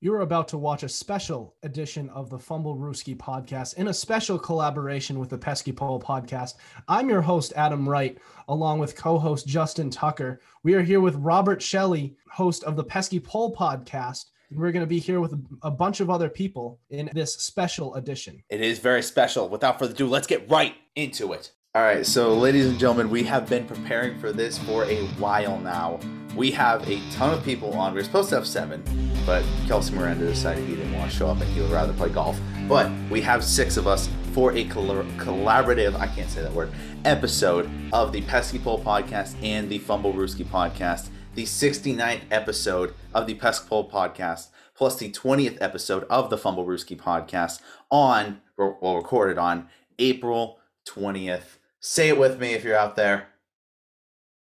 You are about to watch a special edition of the Fumblerooski podcast in a special collaboration with the Pesky Pole podcast. I'm your host, Adam Wright, along with co host Justin Tucker. We are here with Robert Shelley, host of the Pesky Pole podcast. We're going to be here with a bunch of other people in this special edition. It is very special. Without further ado, let's get right into it. All right, so ladies and gentlemen, we have been preparing for this for a while now. We have a ton of people on. We are supposed to have seven, but Kelsey Miranda decided he didn't want to show up and he would rather play golf. But we have six of us for a collaborative, I can't say that word, episode of the Pesky Pole podcast and the Fumblerooski podcast, the 69th episode of the Pesky Pole podcast, plus the 20th episode of the Fumblerooski podcast on, well, recorded on April 20th. Say it with me if you're out there.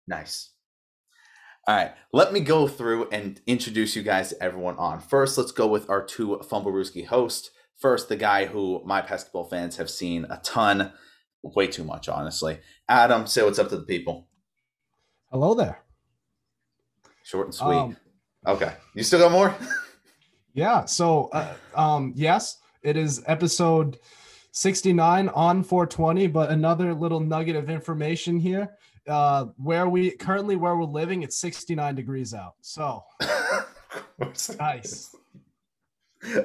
Nice. All right, let me go through and introduce you guys to everyone on. First, let's go with our two Fumblerooski hosts. First, the guy who my basketball fans have seen a ton, way too much, honestly. Adam, say what's up to the people. Hello there. Short and sweet. Um, okay, you still got more? yeah. So, uh, um, yes, it is episode 69 on 420 but another little nugget of information here. Uh where we currently where we're living it's 69 degrees out. So nice.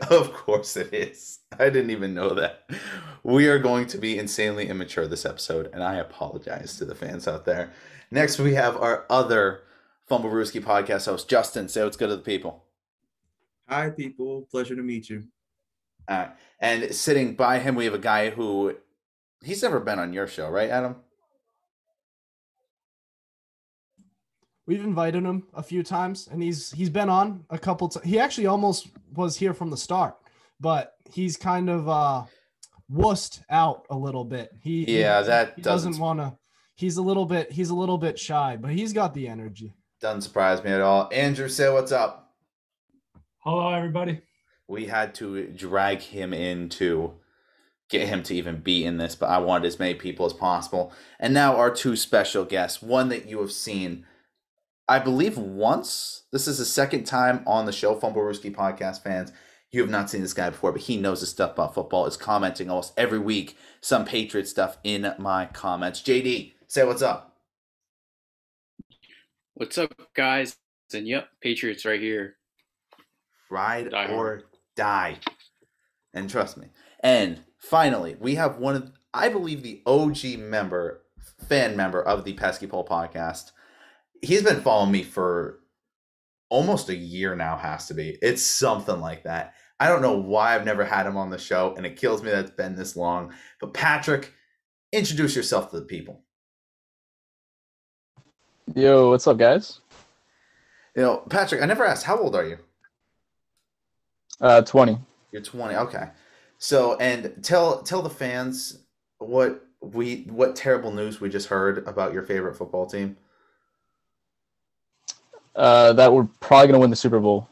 of course it is. I didn't even know that. We are going to be insanely immature this episode and i apologize to the fans out there. Next we have our other Fumblerooski podcast host justin. Say what's good to the people. Hi people. Pleasure to meet you uh, and sitting by him, we have a guy who he's never been on your show, right, Adam? We've invited him a few times, and he's he's been on a couple. times. he actually almost was here from the start, but he's kind of uh wussed out a little bit. He yeah, that he doesn't, doesn't want to. He's a little bit he's a little bit shy, but he's got the energy. Doesn't surprise me at all. Andrew, say what's up. Hello, everybody we had to drag him in to get him to even be in this, but I wanted as many people as possible. And now our two special guests, one that you have seen, I believe once. This is the second time on the show, Fumblerooski podcast fans. You have not seen this guy before, but he knows his stuff about football. Is commenting almost every week some Patriot stuff in my comments. JD, say what's up. What's up, guys? And yep, Patriots right here. Ride or die. And trust me. And finally, we have one of I believe the OG member, fan member of the Pesky Pole podcast. He's been following me for almost a year now, has to be. It's something like that. I don't know why I've never had him on the show, and it kills me that it's been this long. But Patrick, introduce yourself to the people. Yo, what's up, guys? You know, Patrick, I never asked, how old are you? Uh, 20. You're 20. Okay. So, and tell tell the fans what we what terrible news we just heard about your favorite football team. Uh, that we're probably gonna win the Super Bowl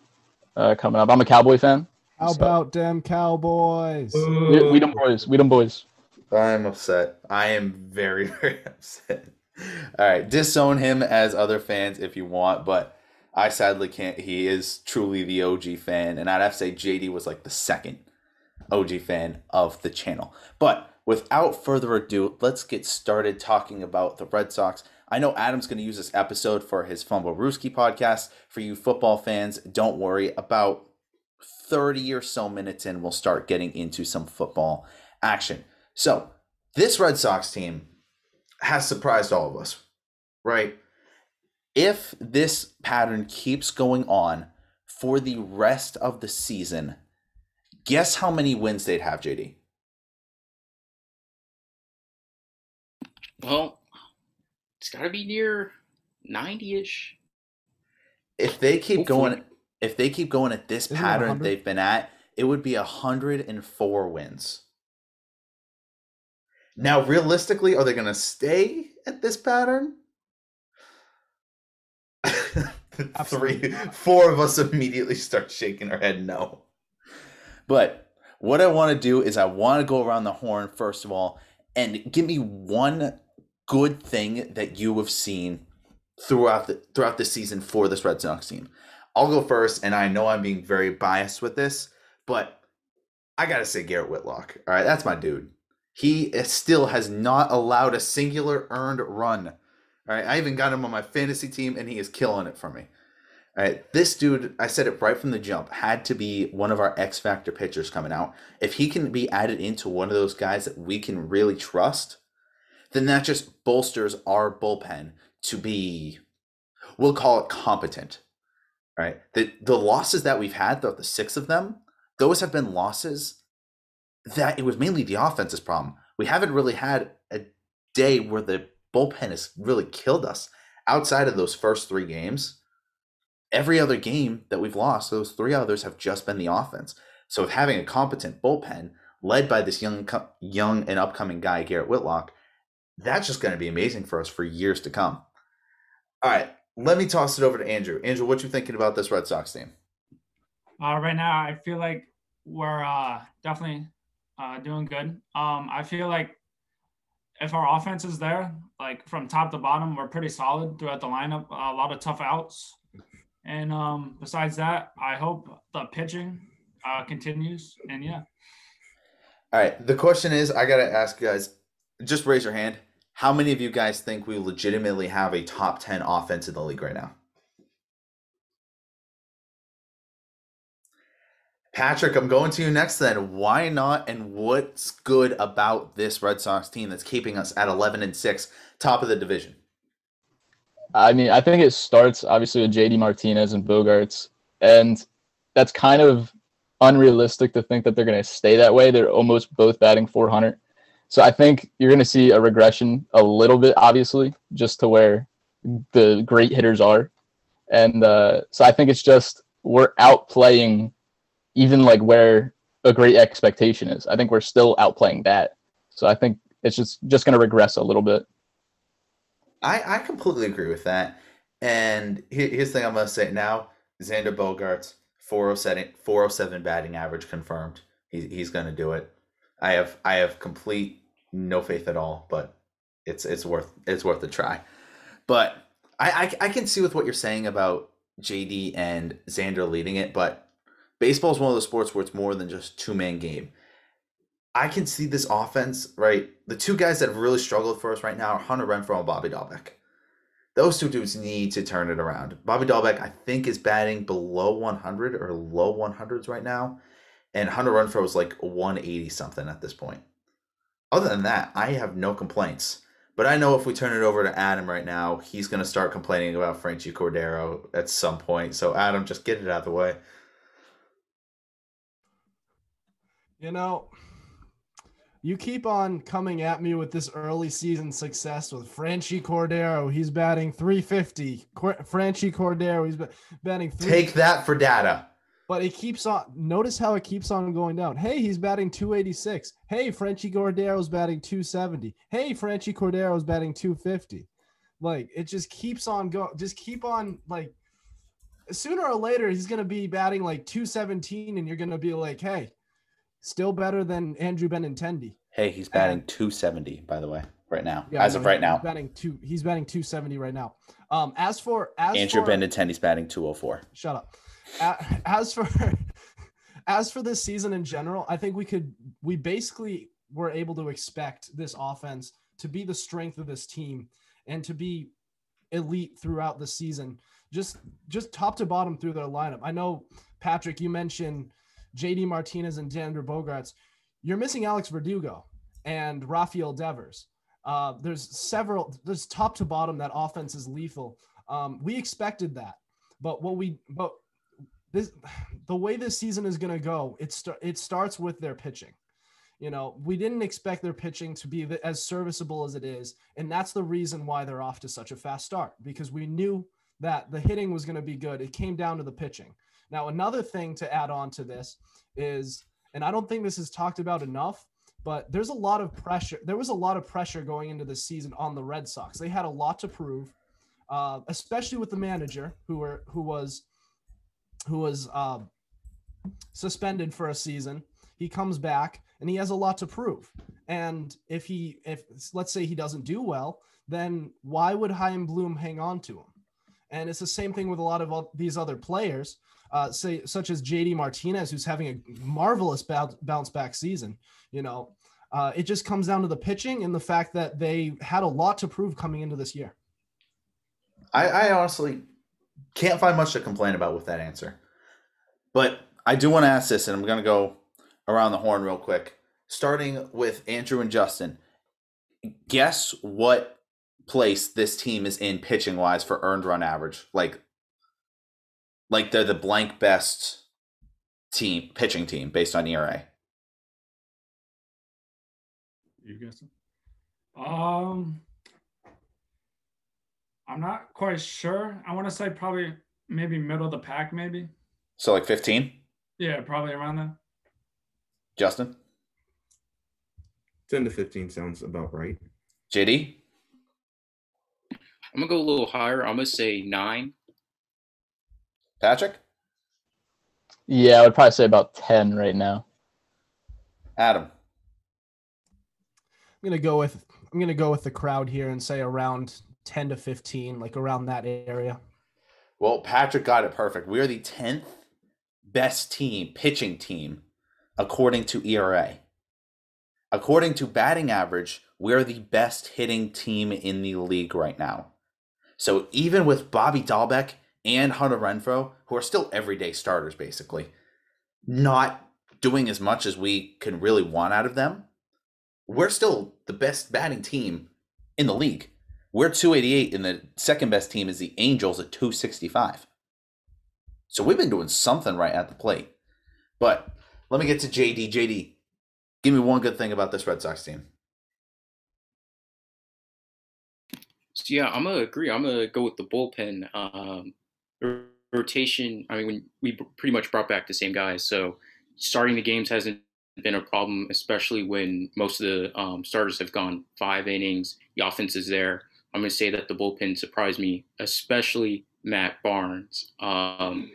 uh, coming up. I'm a Cowboy fan. How so. about them Cowboys? We, we them boys. We them boys. I'm upset. I am very very upset. All right, disown him as other fans if you want, but I sadly can't. He is truly the OG fan, and I'd have to say JD was like the second OG fan of the channel. But without further ado, let's get started talking about the Red Sox. I know Adam's going to use this episode for his Fumblerooski podcast. For you football fans, don't worry. About 30 or so minutes in, we'll start getting into some football action. So, this Red Sox team has surprised all of us, right? If this pattern keeps going on for the rest of the season, guess how many wins they'd have, JD? Well, it's got to be near 90ish. If they keep Hopefully. going if they keep going at this Isn't pattern they've been at, it would be 104 wins. Now, realistically, are they going to stay at this pattern? Three, four of us immediately start shaking our head no. But what I want to do is I want to go around the horn first of all and give me one good thing that you have seen throughout the throughout the season for this Red Sox team. I'll go first, and I know I'm being very biased with this, but I gotta say Garrett Whitlock. All right, that's my dude. He still has not allowed a singular earned run. All right, I even got him on my fantasy team, and he is killing it for me. All right, this dude, I said it right from the jump, had to be one of our X Factor pitchers coming out. If he can be added into one of those guys that we can really trust, then that just bolsters our bullpen to be, we'll call it competent. Right. The the losses that we've had, the, the six of them, those have been losses that it was mainly the offense's problem. We haven't really had a day where the bullpen has really killed us outside of those first three games. Every other game that we've lost, those three others have just been the offense. So, with having a competent bullpen led by this young, young and upcoming guy, Garrett Whitlock, that's just going to be amazing for us for years to come. All right, let me toss it over to Andrew. Andrew, what you thinking about this Red Sox team? Uh, right now, I feel like we're uh, definitely uh, doing good. Um, I feel like if our offense is there, like from top to bottom, we're pretty solid throughout the lineup. A lot of tough outs, and um, besides that, I hope the pitching uh, continues. And yeah. All right. The question is, I gotta ask you guys. Just raise your hand. How many of you guys think we legitimately have a top 10 offense in the league right now? Patrick, I'm going to you next then. Why not and what's good about this Red Sox team that's keeping us at 11 and 6, top of the division? I mean, I think it starts obviously with JD Martinez and Bogaerts, and that's kind of unrealistic to think that they're going to stay that way. They're almost both batting 400. So I think you're going to see a regression a little bit, obviously, just to where the great hitters are. And uh, so I think it's just we're outplaying even like where a great expectation is. I think we're still outplaying that. So I think it's just just going to regress a little bit. I, I completely agree with that. And here's the thing I'm going to say now Xander Bogaerts 407, 407 batting average confirmed. He, he's going to do it. I have I have complete no faith at all, but it's it's worth it's worth a try. But I, I, I can see with what you're saying about JD and Xander leading it, but baseball is one of those sports where it's more than just two man game. I can see this offense right. The two guys that have really struggled for us right now are Hunter Renfroe and Bobby Dalbec. Those two dudes need to turn it around. Bobby Dalbec, I think, is batting below 100 or low 100s right now and Hunter Renfroe is like 180 something at this point. Other than that, I have no complaints. But I know if we turn it over to Adam right now, he's going to start complaining about Franchy Cordero at some point. So, Adam, just get it out of the way. You know, you keep on coming at me with this early season success with Franchy Cordero. He's batting 350. Cor- Franchy Cordero, he's batting. Take that for data. But it keeps on. Notice how it keeps on going down. Hey, he's batting 286. Hey, Franchy Cordero's batting 270. Hey, Franchy Cordero's batting 250. Like it just keeps on going. Just keep on like. Sooner or later, he's gonna be batting like 217, and you're gonna be like, hey, still better than Andrew Benintendi. Hey, he's batting and, 270, by the way, right now. Yeah, as of right now, batting two. He's batting 270 right now. Um, as for as Andrew for, Benintendi's batting 204. Shut up as for as for this season in general, I think we could we basically were able to expect this offense to be the strength of this team and to be elite throughout the season, just just top to bottom through their lineup. I know Patrick, you mentioned JD Martinez and Xander Bogaerts, You're missing Alex Verdugo and Rafael Devers. Uh, there's several. There's top to bottom. That offense is lethal. Um, we expected that, but what we but this the way this season is going to go it st- it starts with their pitching you know we didn't expect their pitching to be as serviceable as it is and that's the reason why they're off to such a fast start because we knew that the hitting was going to be good it came down to the pitching now another thing to add on to this is and i don't think this is talked about enough but there's a lot of pressure there was a lot of pressure going into the season on the red sox they had a lot to prove uh, especially with the manager who were who was who was uh, suspended for a season. He comes back and he has a lot to prove. And if he, if let's say he doesn't do well, then why would Chaim Bloom hang on to him? And it's the same thing with a lot of these other players, uh, say such as JD Martinez, who's having a marvelous bounce back season. You know, uh, it just comes down to the pitching and the fact that they had a lot to prove coming into this year. I, I honestly can't find much to complain about with that answer. But I do want to ask this, and I'm going to go around the horn real quick. Starting with Andrew and Justin, guess what place this team is in pitching wise for earned run average? Like, like they're the blank best team pitching team based on ERA. You guessing? Um, I'm not quite sure. I want to say probably maybe middle of the pack, maybe. So like 15? Yeah, probably around that. Justin? 10 to 15 sounds about right. JD? I'm gonna go a little higher. I'm gonna say nine. Patrick? Yeah, I would probably say about 10 right now. Adam? I'm gonna go with I'm gonna go with the crowd here and say around 10 to 15, like around that area. Well, Patrick got it perfect. We are the 10th best team, pitching team, according to ERA. According to batting average, we're the best hitting team in the league right now. So even with Bobby Dalbec and Hunter Renfroe, who are still everyday starters basically, not doing as much as we can really want out of them, we're still the best batting team in the league. We're 288, and the second best team is the Angels at 265. So we've been doing something right at the plate. But let me get to JD. JD, give me one good thing about this Red Sox team. So yeah, I'm gonna agree. I'm gonna go with the bullpen um, rotation. I mean, we pretty much brought back the same guys, so starting the games hasn't been a problem, especially when most of the um, starters have gone five innings. The offense is there. I'm going to say that the bullpen surprised me, especially Matt Barnes, um,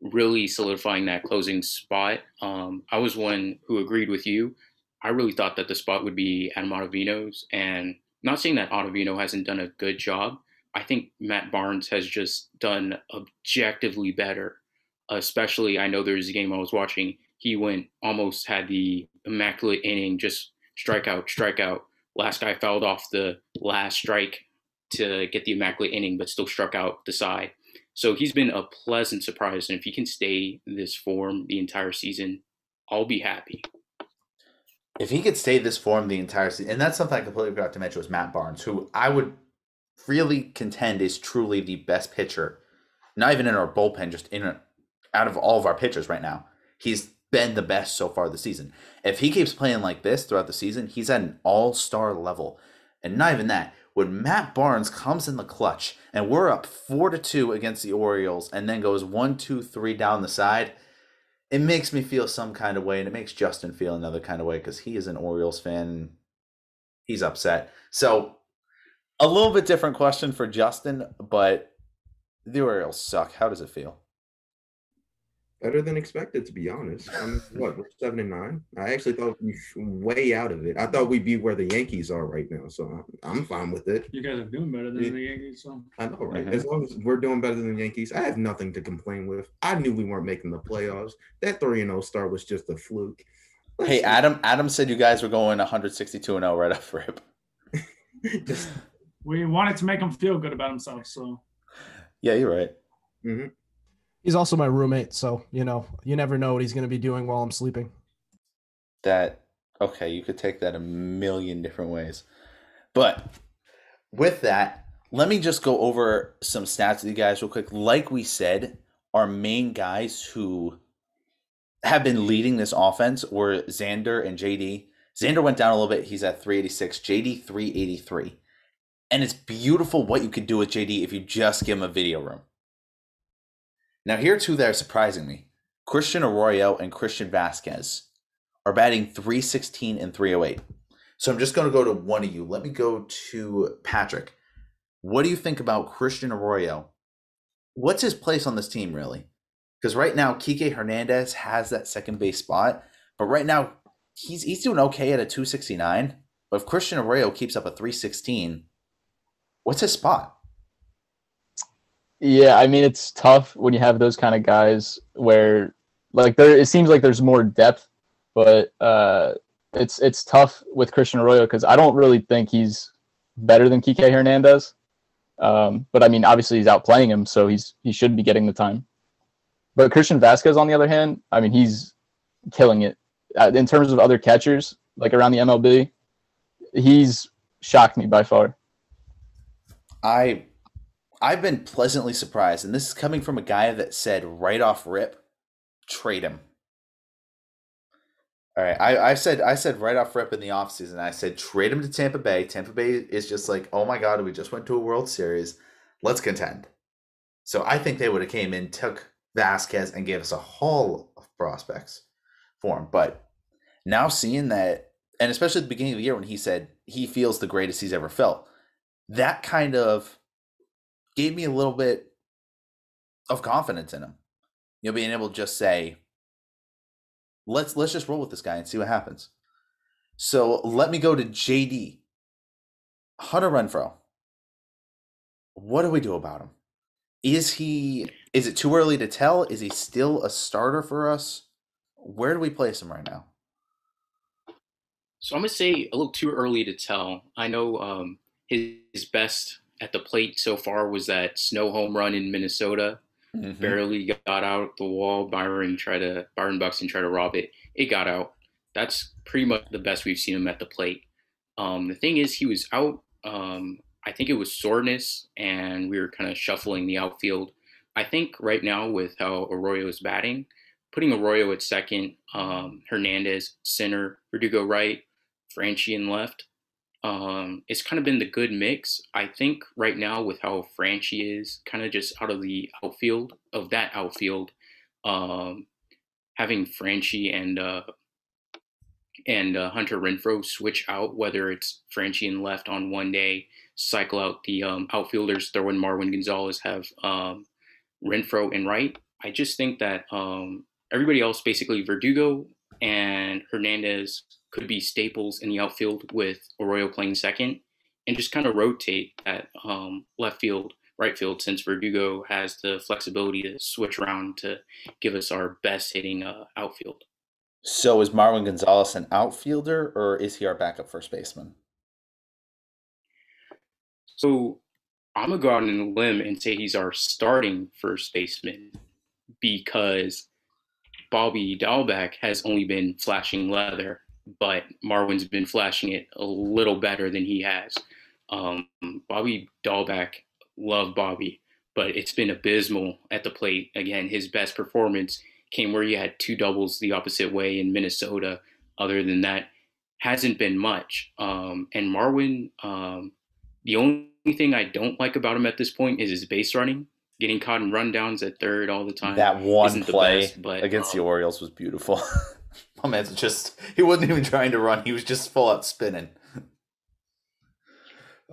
really solidifying that closing spot. Um, I was one who agreed with you. I really thought that the spot would be Adam Ottavino's, and not saying that Ottavino hasn't done a good job. I think Matt Barnes has just done objectively better. Especially, I know there's a game I was watching. He went almost had the immaculate inning, just strikeout, strikeout. Last guy fouled off the last strike to get the immaculate inning, but still struck out the side. So he's been a pleasant surprise. And if he can stay this form the entire season, I'll be happy. If he could stay this form the entire season, and that's something I completely forgot to mention was Matt Barnes, who I would really contend is truly the best pitcher, not even in our bullpen, just in a, out of all of our pitchers right now. He's been the best so far this season. If he keeps playing like this throughout the season, he's at an all star level. And not even that, when Matt Barnes comes in the clutch and we're up four to two against the Orioles and then goes one, two, three down the side, it makes me feel some kind of way, and it makes Justin feel another kind of way because he is an Orioles fan. He's upset. So a little bit different question for Justin, but the Orioles suck. How does it feel? better than expected, to be honest. I'm what we're seven and nine. I actually thought we way out of it. I thought we'd be where the Yankees are right now, so I'm fine with it. You guys are doing better than yeah. the Yankees, so I know, right? Mm-hmm. As long as we're doing better than the Yankees, I have nothing to complain with. I knew we weren't making the playoffs. That three and zero oh start was just a fluke. Let's hey, see. Adam. Adam said you guys were going 162 and 0 right off rip. just we wanted to make him feel good about himself, so yeah, you're right. Mm-hmm. He's also my roommate, so you know, you never know what he's going to be doing while I'm sleeping. That okay, you could take that a million different ways. But with that, let me just go over some stats with you guys real quick. Like we said, our main guys who have been leading this offense were Xander and JD. Xander went down a little bit. He's at 386, JD 383. And it's beautiful what you could do with JD if you just give him a video room. Now, here are two that are surprising me Christian Arroyo and Christian Vazquez are batting 316 and 308. So I'm just going to go to one of you. Let me go to Patrick. What do you think about Christian Arroyo? What's his place on this team, really? Because right now, Kike Hernandez has that second base spot, but right now, he's he's doing okay at a 269. But if Christian Arroyo keeps up a 316, what's his spot? Yeah, I mean it's tough when you have those kind of guys where like there it seems like there's more depth, but uh it's it's tough with Christian Arroyo because I don't really think he's better than Kike Hernandez. Um, but I mean obviously he's outplaying him, so he's he should be getting the time. But Christian Vazquez, on the other hand, I mean he's killing it uh, in terms of other catchers like around the MLB. He's shocked me by far. I I've been pleasantly surprised, and this is coming from a guy that said right off rip, trade him. All right, I, I said I said right off rip in the offseason, I said trade him to Tampa Bay. Tampa Bay is just like, oh my god, we just went to a World Series, let's contend. So I think they would have came in, took Vazquez, and gave us a haul of prospects for him. But now seeing that, and especially at the beginning of the year when he said he feels the greatest he's ever felt, that kind of gave me a little bit of confidence in him. You know, being able to just say, let's let's just roll with this guy and see what happens. So let me go to JD. Hunter Renfroe. What do we do about him? Is he is it too early to tell? Is he still a starter for us? Where do we place him right now? So I'm gonna say a little too early to tell. I know um, his, best at the plate so far was that snow home run in Minnesota. Mm-hmm. Barely got out the wall. Byron tried to Byron Buxton tried to rob it. It got out. That's pretty much the best we've seen him at the plate. Um, the thing is, he was out. Um, I think it was soreness, and we were kind of shuffling the outfield. I think right now with how Arroyo is batting, putting Arroyo at second, um, Hernandez center, Verdugo right, Franchy in left, um, it's kind of been the good mix. I think right now with how Franchy is, kind of just out of the outfield of that outfield, um, having Franchy and uh, and uh, Hunter Renfroe switch out, whether it's Franchy and left on one day, cycle out the um, outfielders, throw in Marwin Gonzalez, have um, Renfroe and right. I just think that um, everybody else, basically Verdugo and Hernandez, could be staples in the outfield with Arroyo playing second, and just kind of rotate at um, left field, right field, since Verdugo has the flexibility to switch around to give us our best hitting uh, outfield. So is Marwin Gonzalez an outfielder, or is he our backup first baseman? So I'm gonna go out on a limb and say he's our starting first baseman because Bobby Dalbec has only been flashing leather but Marwin's been flashing it a little better than he has. Um, Bobby Dalbec, love Bobby, but it's been abysmal at the plate. Again, his best performance came where he had two doubles the opposite way in Minnesota. Other than that, hasn't been much. Um, and Marwin, um, the only thing I don't like about him at this point is his base running. Getting caught in rundowns at third all the time. That one play best, but, against the um, Orioles was beautiful. My man's just he wasn't even trying to run. He was just full out spinning.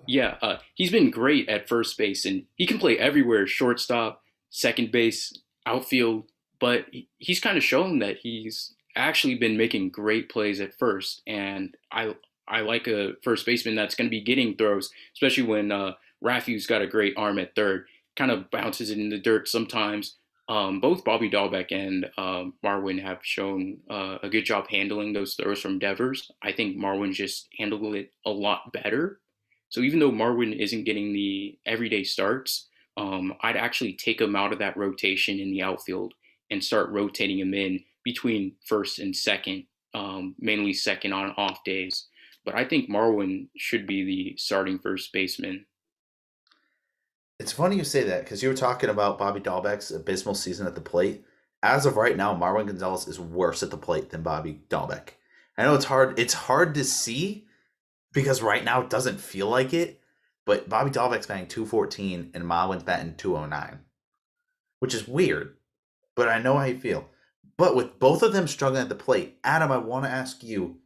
Yeah, uh, he's been great at first base, and he can play everywhere: shortstop, second base, outfield. But he's kind of shown that he's actually been making great plays at first, and I I like a first baseman that's going to be getting throws, especially when uh, Rafi's got a great arm at third. Kind of bounces it in the dirt sometimes, um, both Bobby Dalbec and um, Marwin have shown uh, a good job handling those throws from Devers. I think Marwin just handled it a lot better. So even though Marwin isn't getting the everyday starts, um, I'd actually take him out of that rotation in the outfield and start rotating him in between first and second, um, mainly second on off days. But I think Marwin should be the starting first baseman it's funny you say that because you were talking about Bobby Dalbec's abysmal season at the plate. As of right now, Marwin Gonzalez is worse at the plate than Bobby Dalbec. I know it's hard. It's hard to see because right now it doesn't feel like it. But Bobby Dalbec's batting 214 and Marwin's batting 209, which is weird. But I know how you feel. But with both of them struggling at the plate, Adam, I want to ask you,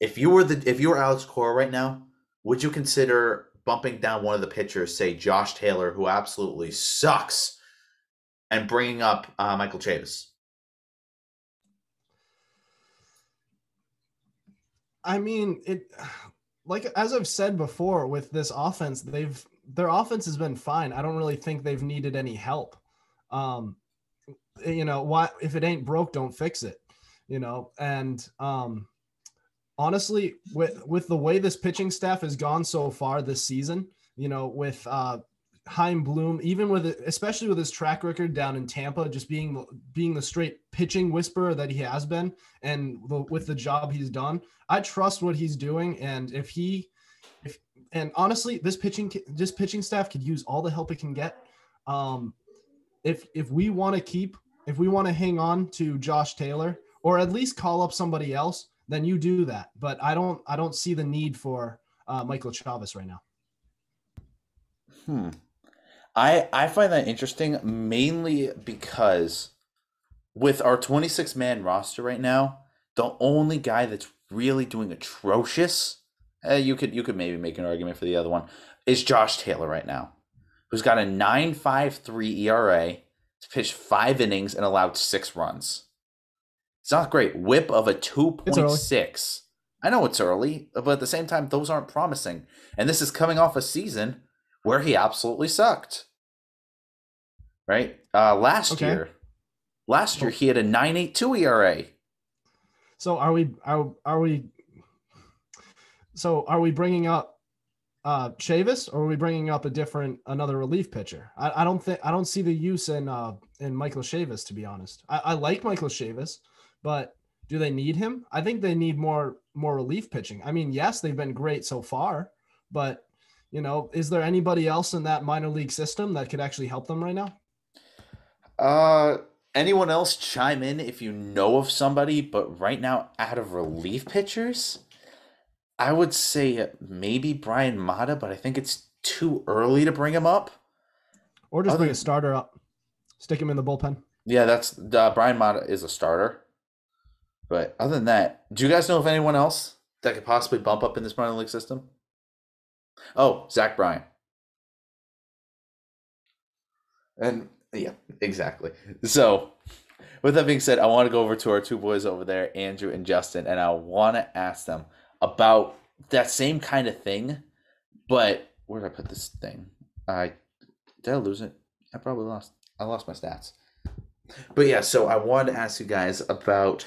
if you were the if you were Alex Cora right now, would you consider bumping down one of the pitchers, say Josh Taylor, who absolutely sucks, and bringing up uh, Michael Chavis? I mean, it like as I've said before with this offense, they've their offense has been fine. I don't really think they've needed any help. Um, you know, why if it ain't broke, don't fix it. You know, and um, honestly, with with the way this pitching staff has gone so far this season, you know, with uh, Chaim Bloom, even with especially with his track record down in Tampa, just being being the straight pitching whisperer that he has been, and the, with the job he's done, I trust what he's doing. And if he, if and honestly, this pitching this pitching staff could use all the help it can get. Um, if if we want to keep, if we want to hang on to Josh Taylor, or at least call up somebody else, then you do that. But I don't I don't see the need for uh, Michael Chavis right now. Hmm. I I find that interesting mainly because with our 26 man roster right now, the only guy that's really doing atrocious, uh, you could you could maybe make an argument for the other one, is Josh Taylor right now, who's got a 9.53 ERA, pitched five innings and allowed six runs. It's not great. Whip of a 2.6. I know it's early, but at the same time, those aren't promising. And this is coming off a season where he absolutely sucked. Right? Uh, last okay. year, last year he had a 9.82 ERA. So are we are are we so are we bringing up uh Chavis or are we bringing up a different another relief pitcher? I, I don't think I don't see the use in uh in Michael Chavis to be honest. I, I like Michael Chavis, but do they need him? I think they need more more relief pitching. I mean, yes, they've been great so far, but you know, is there anybody else in that minor league system that could actually help them right now? Uh, anyone else chime in if you know of somebody, but right now, out of relief pitchers, I would say maybe Bryan Mata, but I think it's too early to bring him up. Or just Other... bring a starter up, stick him in the bullpen. Yeah, that's uh, Bryan Mata is a starter. But other than that, do you guys know of anyone else that could possibly bump up in this minor league system? Oh, Zach Bryan. And yeah, exactly. So, with that being said, I want to go over to our two boys over there, Andrew and Justin, and I want to ask them about that same kind of thing. But where did I put this thing? I did I lose it? I probably lost. I lost my stats. But yeah, so I wanted to ask you guys about.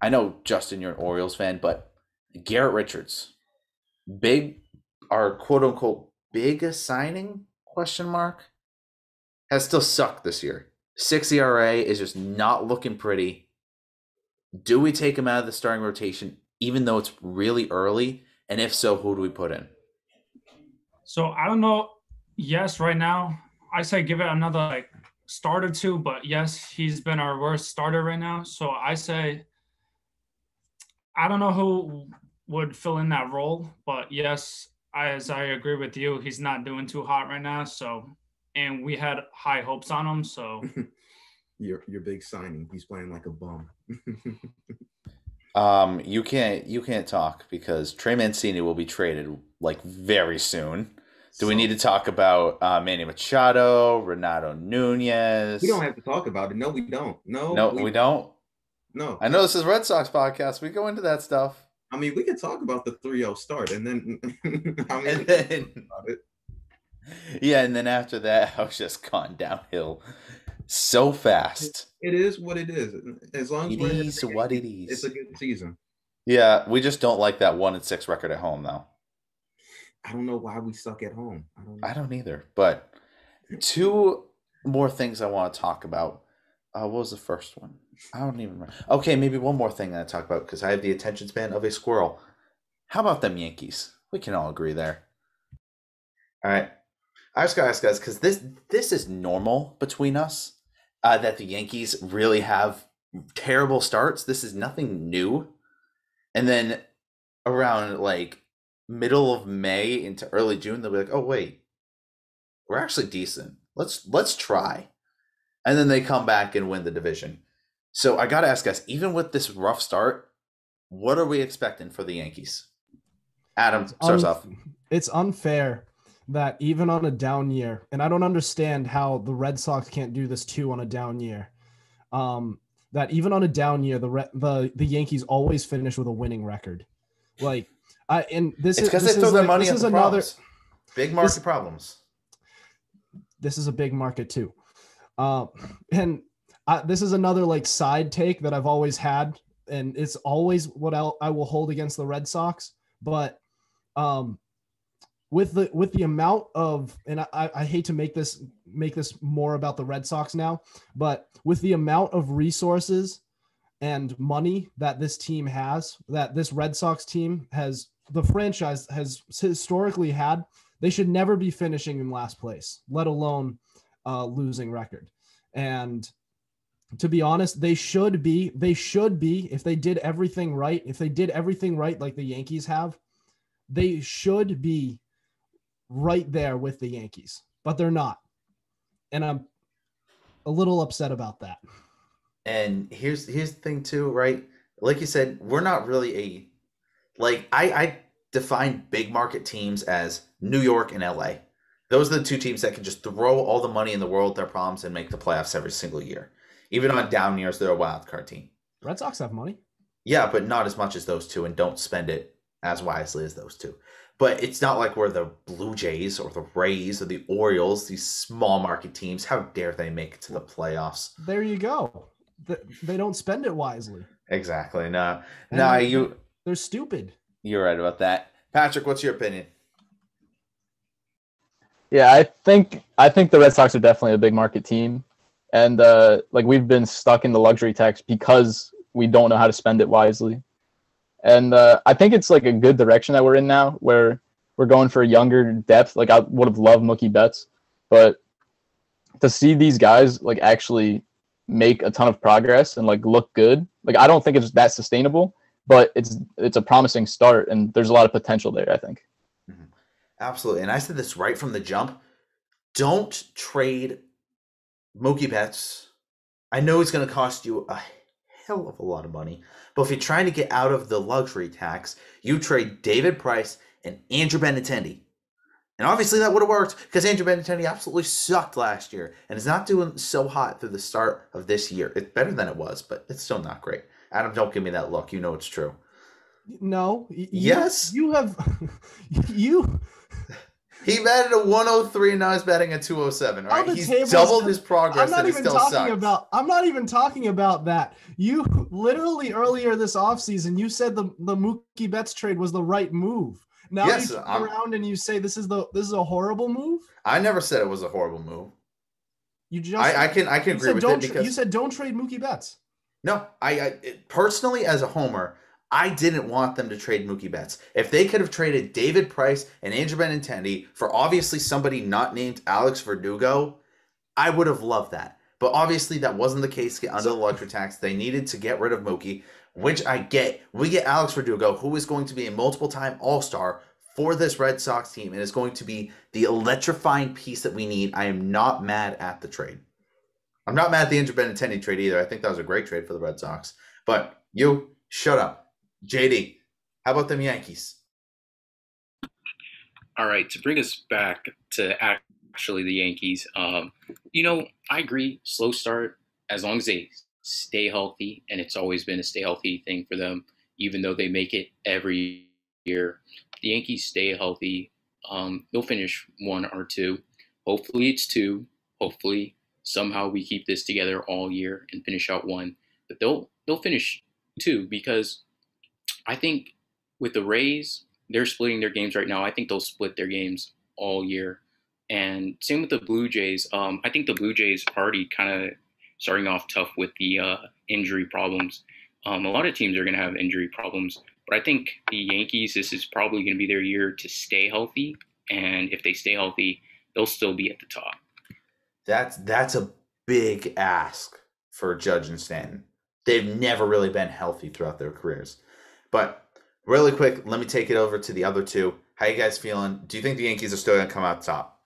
I know Justin, you're an Orioles fan, but Garrett Richards, big our quote unquote big signing question mark has still sucked this year. Six ERA is just not looking pretty. Do we take him out of the starting rotation, even though it's really early? And if so, who do we put in? So I don't know. Yes, right now I say give it another like start or two, but yes, he's been our worst starter right now. So I say I don't know who would fill in that role, but yes, as I agree with you, he's not doing too hot right now. So, and we had high hopes on him. So, your your big signing, he's playing like a bum. um, you can't you can't talk because Trey Mancini will be traded like very soon. Do so, we need to talk about uh, Manny Machado, Renato Nunez? We don't have to talk about it. No, we don't. No, no, we, we don't. No, I know this is Red Sox podcast. We go into that stuff. I mean, we could talk about the 3-0 start and then I mean, and then, Yeah, and then after that, I was just gone downhill so fast. It is what it is. As long as it is what it is. It's a good season. Yeah, we just don't like that one and six record at home, though. I don't know why we suck at home. I don't. I don't either. But two more things I want to talk about. Uh, what was the first one? I don't even remember. Okay, maybe one more thing I talk about because I have the attention span of a squirrel. How about them Yankees? We can all agree there. All right. I just gotta ask guys because this this is normal between us uh, that the Yankees really have terrible starts. This is nothing new. And then around like middle of May into early June, they'll be like, "Oh wait, we're actually decent. Let's let's try." And then they come back and win the division. So I got to ask guys, even with this rough start, what are we expecting for the Yankees? Adam starts un- off. It's unfair that even on a down year, and I don't understand how the Red Sox can't do this too on a down year. Um, that even on a down year, the re- the the Yankees always finish with a winning record. Like, I and this it's is because they throw their like, money this is another problems. big market this, problems. this is a big market too. Uh, and I, this is another like side take that I've always had, and it's always what I'll, I will hold against the Red Sox. But um, with the with the amount of, and I, I hate to make this make this more about the Red Sox now, but with the amount of resources and money that this team has, that this Red Sox team has, the franchise has historically had, they should never be finishing in last place, let alone uh, losing record. And to be honest, they should be, they should be, if they did everything right, if they did everything right like the Yankees have, they should be right there with the Yankees, but they're not. And I'm a little upset about that. And here's here's the thing too, right? Like you said, we're not really a like I I define big market teams as New York and LA. Those are the two teams that can just throw all the money in the world at their problems and make the playoffs every single year. Even on down years, they're a wild card team. Red Sox have money. Yeah, but not as much as those two, and don't spend it as wisely as those two. But it's not like we're the Blue Jays or the Rays or the Orioles, these small market teams. How dare they make it to the playoffs? There you go. They don't spend it wisely. Exactly. No, no, you. They're stupid. You're right about that, Patrick. What's your opinion? Yeah, I think I think the Red Sox are definitely a big market team, and uh, like we've been stuck in the luxury tax because we don't know how to spend it wisely, and uh, I think it's like a good direction that we're in now, where we're going for younger depth. Like I would have loved Mookie Betts, but to see these guys like actually make a ton of progress and like look good, like I don't think it's that sustainable, but it's it's a promising start, and there's a lot of potential there. I think. Absolutely. And I said this right from the jump. Don't trade Mookie Betts. I know it's going to cost you a hell of a lot of money, but if you're trying to get out of the luxury tax, you trade David Price and Andrew Benintendi. And obviously that would have worked because Andrew Benintendi absolutely sucked last year and is not doing so hot through the start of this year. It's better than it was, but it's still not great. Adam, don't give me that look. You know it's true. No. yes. You have you he batted a 103 and now he's batting a 207. Right, he's doubled his progress. I'm not even talking sucks. about. I'm not even talking about that. You literally earlier this offseason, you said the the Mookie Betts trade was the right move. Now yes, you turn I'm, around and you say this is the this is a horrible move. I never said it was a horrible move. You just I, I can I can agree with it because you said don't trade Mookie Betts. No, I, I personally as a homer, I didn't want them to trade Mookie Betts. If they could have traded David Price and Andrew Benintendi for obviously somebody not named Alex Verdugo, I would have loved that. But obviously that wasn't the case under the luxury tax. They needed to get rid of Mookie, which I get. We get Alex Verdugo, who is going to be a multiple time All Star for this Red Sox team and is going to be the electrifying piece that we need. I am not mad at the trade. I'm not mad at the Andrew Benintendi trade either. I think that was a great trade for the Red Sox. But you, shut up. JD, how about them Yankees? All right, to bring us back to actually the Yankees, um, you know, I agree, slow start, as long as they stay healthy, and it's always been a stay healthy thing for them, even though they make it every year. The Yankees stay healthy, um, they'll finish one or two. Hopefully, it's two. Hopefully, somehow we keep this together all year and finish out one. But they'll they'll finish two because I think with the Rays, they're splitting their games right now. I think they'll split their games all year. And same with the Blue Jays. Um, I think the Blue Jays are already kind of starting off tough with the uh, injury problems. Um, a lot of teams are going to have injury problems, but I think the Yankees, this is probably going to be their year to stay healthy. And if they stay healthy, they'll still be at the top. That's that's a big ask for Judge and Stanton. They've never really been healthy throughout their careers. But really quick, let me take it over to the other two. How you guys feeling? Do you think the Yankees are still going to come out top?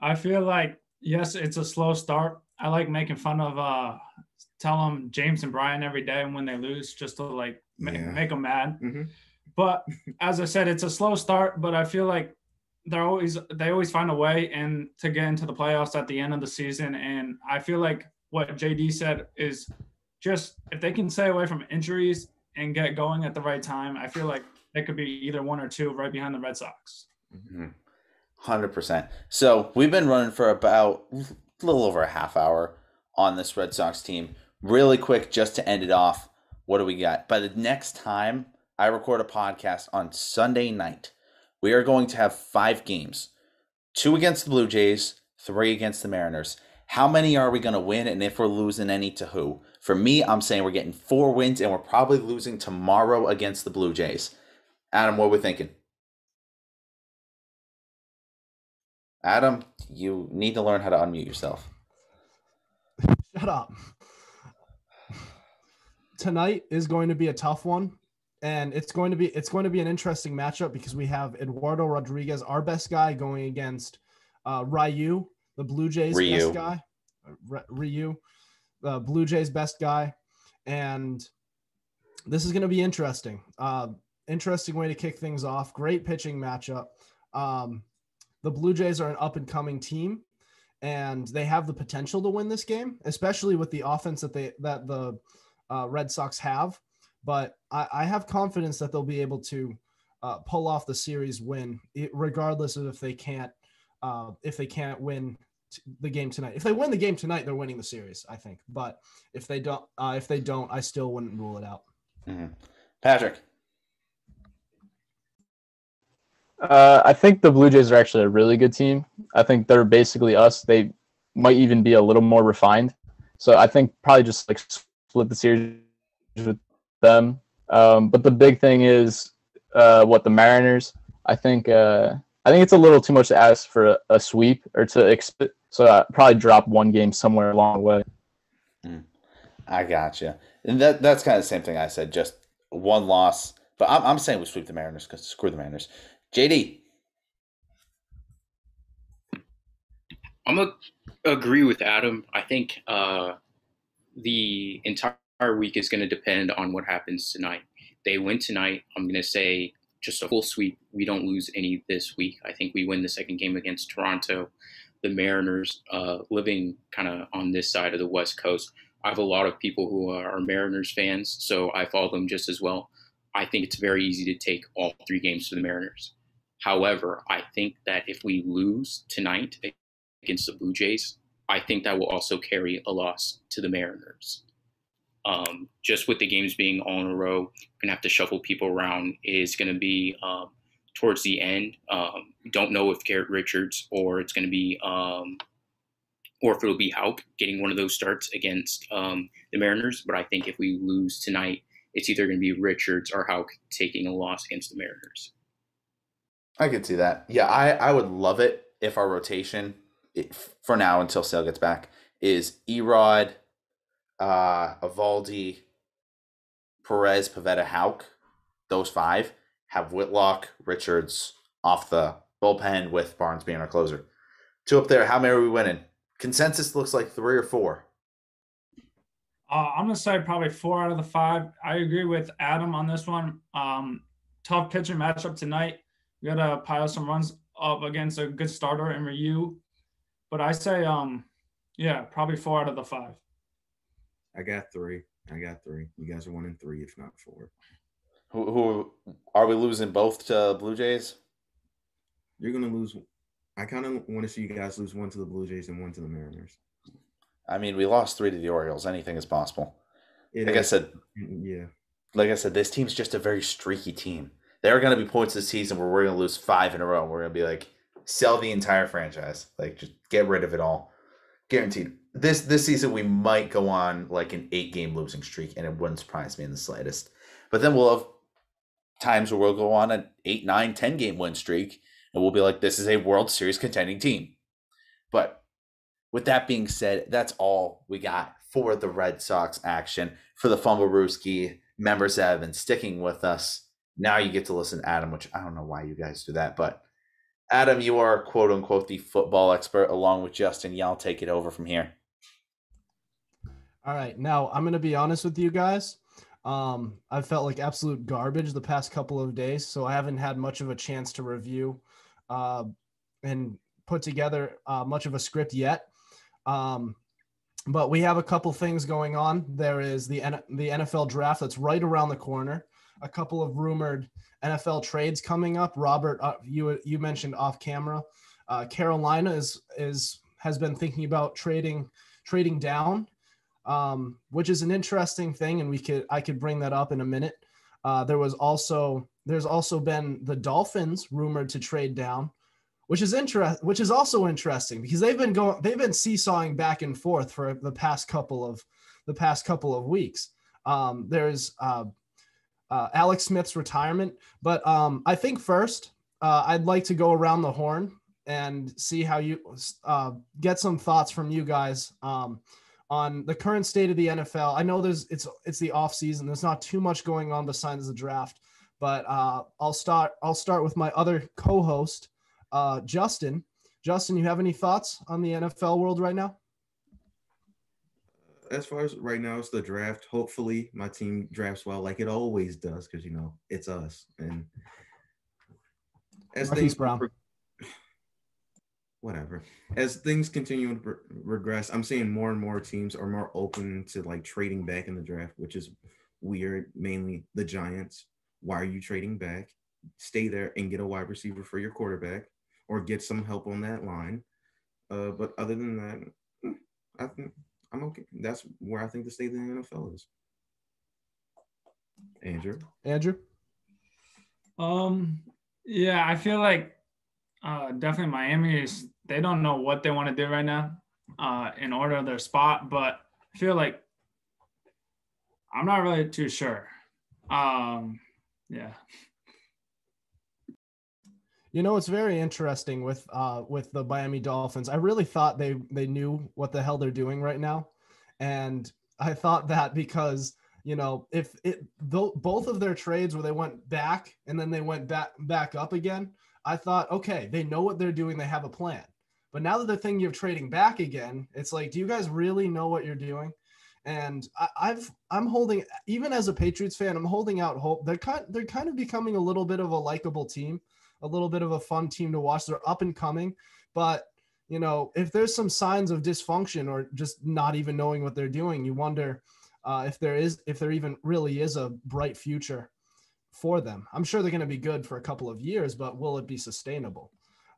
I feel like yes, it's a slow start. I like making fun of uh tell them James and Brian every day when they lose just to like make, yeah. make them mad. Mm-hmm. But as I said, it's a slow start, but I feel like they're always they always find a way and to get into the playoffs at the end of the season. And I feel like what JD said is just if they can stay away from injuries and get going at the right time, I feel like it could be either one or two right behind the Red Sox. Mm-hmm. Hundred percent. So we've been running for about a little over a half hour on this Red Sox team. Really quick, just to end it off. What do we got? By the next time I record a podcast on Sunday night, we are going to have five games: two against the Blue Jays, three against the Mariners. How many are we going to win, and if we're losing any to who? For me, I'm saying we're getting four wins, and we're probably losing tomorrow against the Blue Jays. Adam, what are we thinking? Adam, you need to learn how to unmute yourself. Shut up. Tonight is going to be a tough one, and it's going to be it's going to be an interesting matchup because we have Eduardo Rodriguez, our best guy, going against uh, Ryu, the Blue Jays Ryu. best guy. R- Ryu, the Blue Jays best guy, and this is going to be interesting. Uh, interesting way to kick things off. Great pitching matchup. Um, the Blue Jays are an up and coming team, and they have the potential to win this game, especially with the offense that they that the uh, Red Sox have. But I, I have confidence that they'll be able to uh, pull off the series win, regardless of if they can't uh, if they can't win t- the game tonight. If they win the game tonight, they're winning the series, I think. But if they don't, uh, if they don't, I still wouldn't rule it out. Mhm. Patrick, Uh, I think the Blue Jays are actually a really good team. I think they're basically us. They might even be a little more refined. So I think probably just like split the series with them. Um, but the big thing is uh, what the Mariners. I think uh, I think it's a little too much to ask for a, a sweep or to expect. So I probably drop one game somewhere along the way. I gotcha. And that that's kind of the same thing I said. Just one loss, but I'm I'm saying we sweep the Mariners because screw the Mariners. JD, I'm gonna agree with Adam. I think uh, the entire week is going to depend on what happens tonight. They win tonight. I'm going to say just a full sweep. We don't lose any this week. I think we win the second game against Toronto. The Mariners, uh, living kind of on this side of the West Coast, I have a lot of people who are Mariners fans, so I follow them just as well. I think it's very easy to take all three games to the Mariners. However, I think that if we lose tonight against the Blue Jays, I think that will also carry a loss to the Mariners. Um, just with the games being all in a row, we're gonna have to shuffle people around. Is gonna be um, towards the end. Um, don't know if Garrett Richards or it's gonna be um, or if it'll be Houck getting one of those starts against um, the Mariners. But I think if we lose tonight, it's either gonna be Richards or Houck taking a loss against the Mariners. I could see that. Yeah, I I would love it if our rotation, if, for now until Sale gets back, is Erod, uh, Eovaldi, Perez, Pivetta, Houck. Those five have Whitlock, Richards off the bullpen with Barnes being our closer. Two up there. How many are we winning? Consensus looks like three or four. Uh, I'm gonna say probably four out of the five. I agree with Adam on this one. Um, tough pitching matchup tonight. We gotta pile some runs up against a good starter in Ryu. But I say, um, yeah, probably four out of the five. I got three. I got three. You guys are one and three, if not four. Who, who are we losing both to Blue Jays? You're gonna lose. I kind of want to see you guys lose one to the Blue Jays and one to the Mariners. I mean, we lost three to the Orioles. Anything is possible. It Like I said, yeah. like I said, this team's just a very streaky team. There are going to be points this season where we're going to lose five in a row. And we're going to be like, sell the entire franchise, like just get rid of it all, guaranteed. This this season we might go on like an eight game losing streak, and it wouldn't surprise me in the slightest. But then we'll have times where we'll go on an eight, nine, ten game win streak, and we'll be like, this is a World Series contending team. But with that being said, that's all we got for the Red Sox action for the Fumblerooski members that have been sticking with us. Now you get to listen to Adam, which I don't know why you guys do that, but Adam, you are quote unquote the football expert along with Justin. Y'all take it over from here. All right, now I'm gonna be honest with you guys. Um, I've felt like absolute garbage the past couple of days, so I haven't had much of a chance to review uh, and put together uh, much of a script yet. Um, but we have a couple things going on. There is the N- the NFL draft that's right around the corner. A couple of rumored NFL trades coming up. Robert, uh, you you mentioned off camera Uh, Carolina is is has been thinking about trading trading down, um, which is an interesting thing, and we could I could bring that up in a minute. Uh, there was also there's also been the Dolphins rumored to trade down, which is interest which is also interesting because they've been going they've been seesawing back and forth for the past couple of the past couple of weeks. Um, there's uh, uh, Alex Smith's retirement, but um, I think first uh, I'd like to go around the horn and see how you uh, get some thoughts from you guys um, on the current state of the NFL. I know there's it's it's the off season. There's not too much going on besides the draft, but uh, I'll start I'll start with my other co-host, uh, Justin. Justin, you have any thoughts on the NFL world right now? As far as right now, it's the draft. Hopefully, my team drafts well, like it always does, because you know it's us. And as Marquise things Brown whatever. As things continue to regress, I'm seeing more and more teams are more open to like trading back in the draft, which is weird. Mainly the Giants. Why are you trading back? Stay there and get a wide receiver for your quarterback, or get some help on that line. Uh, but other than that, hmm, I think I'm okay. That's where I think the state of the NFL is. Andrew. Andrew. Um. Yeah, I feel like uh, definitely Miami is they don't know what they want to do right now uh, in order of their spot, but I feel like I'm not really too sure. Um, yeah. You know, it's very interesting with uh, with the Miami Dolphins. I really thought they they knew what the hell they're doing right now, and I thought that because you know if it both of their trades where they went back and then they went back back up again I thought, okay, they know what they're doing, they have a plan. But now that they're thinking of trading back again, it's like, do you guys really know what you're doing? And I, I've I'm holding even as a Patriots fan, I'm holding out hope. They're kind they're kind of becoming a little bit of a likable team, a little bit of a fun team to watch. They're up and coming, but you know, if there's some signs of dysfunction or just not even knowing what they're doing, you wonder uh, if there is if there even really is a bright future for them. I'm sure they're going to be good for a couple of years, but will it be sustainable?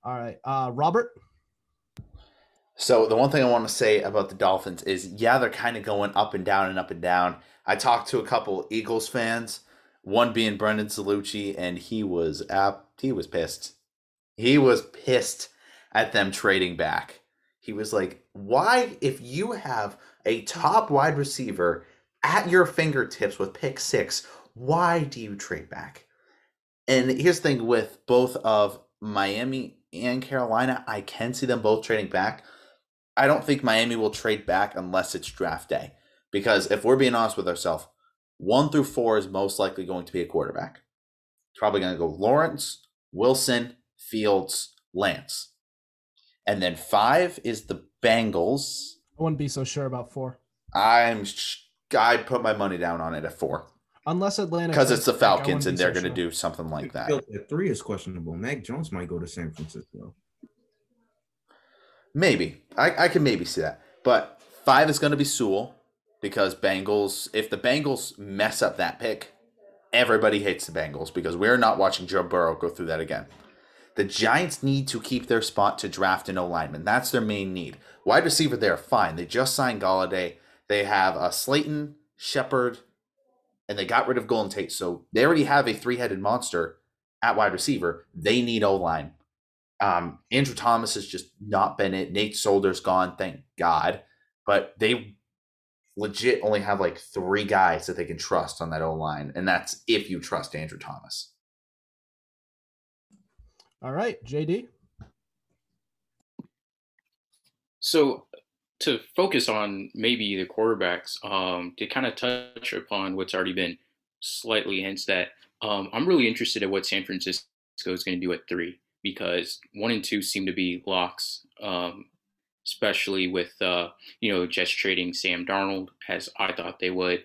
All right, uh, Robert. So the one thing I want to say about the Dolphins is, yeah, they're kind of going up and down and up and down. I talked to a couple Eagles fans, one being Brendan Zalucci, and he was app he was pissed. He was pissed at them trading back. He was like, "Why, if you have a top wide receiver at your fingertips with pick six, why do you trade back? And here's the thing with both of Miami and Carolina, I can see them both trading back. I don't think Miami will trade back unless it's draft day. Because if we're being honest with ourselves, one through four is most likely going to be a quarterback. Probably going to go Lawrence, Wilson, Fields, Lance. And then five is the Bengals. I wouldn't be so sure about four. I'm I'd put my money down on it at four. Unless Atlanta, because it's the Falcons and they're going to do something like that. Three is questionable. Mac Jones might go to San Francisco. Maybe I, I can maybe see that, but five is going to be Sewell because Bengals. If the Bengals mess up that pick, everybody hates the Bengals because we're not watching Joe Burrow go through that again. The Giants need to keep their spot to draft an O lineman. That's their main need. Wide receiver, they're fine. They just signed Golladay. They have a uh, Slayton, Shepard, and they got rid of Golden Tate. So they already have a three headed monster at wide receiver. They need O line. Um, Andrew Thomas has just not been it. Nate Solder's gone, thank God. But they legit only have like three guys that they can trust on that O line, and that's if you trust Andrew Thomas. All right, JD. So to focus on maybe the quarterbacks, um, to kind of touch upon what's already been slightly hints that um, I'm really interested in what San Francisco is going to do at three because one and two seem to be locks, um, especially with uh, you know just trading Sam Darnold as I thought they would.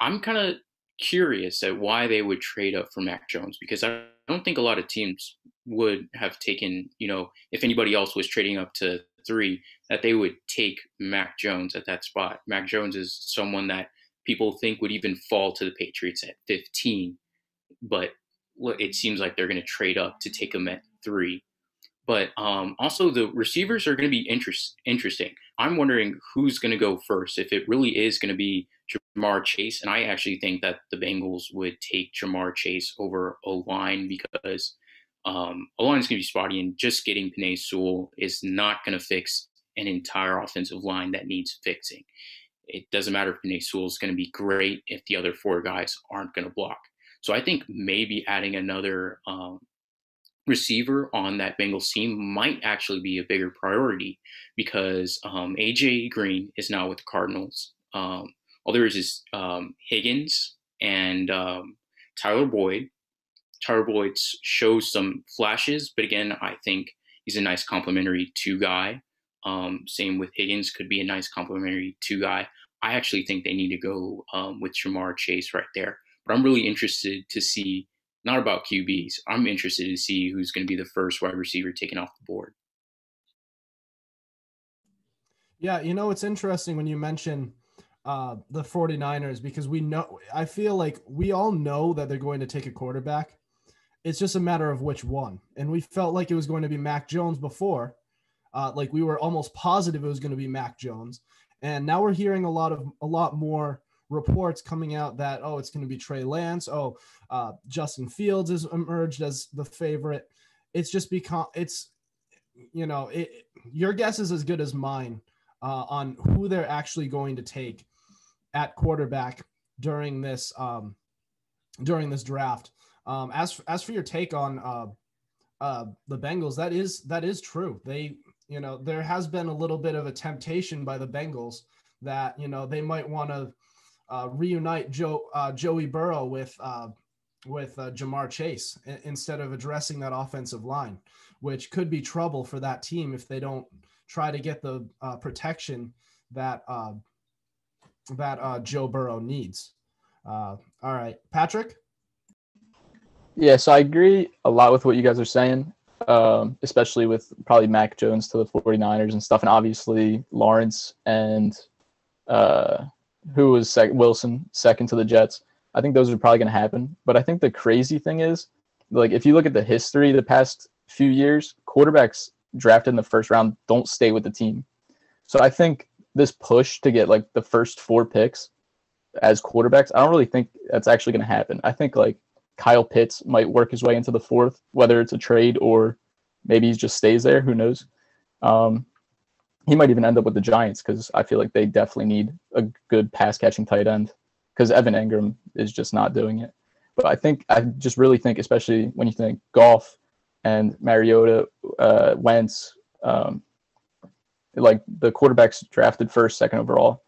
I'm kind of curious at why they would trade up for Mac Jones because I don't think a lot of teams would have taken you know if anybody else was trading up to three, that they would take Mac Jones at that spot. Mac Jones is someone that people think would even fall to the Patriots at 15, but it seems like they're going to trade up to take him at three. But um, also, the receivers are going to be interest, interesting. I'm wondering who's going to go first. If it really is going to be Ja'Marr Chase, and I actually think that the Bengals would take Ja'Marr Chase over O line because um, line is going to be spotty, and just getting Penei Sewell is not going to fix an entire offensive line that needs fixing. It doesn't matter if Penei Sewell is going to be great if the other four guys aren't going to block. So I think maybe adding another um, receiver on that Bengals team might actually be a bigger priority because um, AJ Green is now with the Cardinals. Um, all there is is um, Higgins and um, Tyler Boyd. Tyler shows some flashes, but again, I think he's a nice complementary two guy. Um, same with Higgins, could be a nice complementary two guy. I actually think they need to go um, with Ja'Marr Chase right there. But I'm really interested to see, not about QBs, I'm interested to see who's going to be the first wide receiver taken off the board. Yeah, you know, it's interesting when you mention uh, the 49ers because we know, I feel like we all know that they're going to take a quarterback. It's just a matter of which one. And we felt like it was going to be Mac Jones before. Uh, like we were almost positive it was going to be Mac Jones. And now we're hearing a lot of a lot more reports coming out that oh it's going to be Trey Lance, oh uh, Justin Fields has emerged as the favorite. It's just become it's you know it, your guess is as good as mine uh, on who they're actually going to take at quarterback during this um, during this draft. Um, as as for your take on uh, uh, the Bengals, that is that is true. They you know there has been a little bit of a temptation by the Bengals that you know they might want to uh, reunite Joe uh, Joey Burrow with uh, with uh, Ja'Marr Chase instead of addressing that offensive line, which could be trouble for that team if they don't try to get the uh, protection that uh, that Joe Burrow needs. all right, Patrick. Yeah, so I agree a lot with what you guys are saying, um, especially with probably Mac Jones to the 49ers and stuff, and obviously Lawrence and uh, who was sec- Wilson second to the Jets. I think those are probably going to happen. But I think the crazy thing is, like, if you look at the history the past few years, quarterbacks drafted in the first round don't stay with the team. So I think this push to get like the first four picks as quarterbacks, I don't really think that's actually going to happen. I think like Kyle Pitts might work his way into the fourth, whether it's a trade or maybe he just stays there. Who knows? Um, he might even end up with the Giants because I feel like they definitely need a good pass catching tight end because Evan Engram is just not doing it. But I think I just really think, especially when you think Goff and Mariota, uh, Wentz, um, like the quarterbacks drafted first, second overall,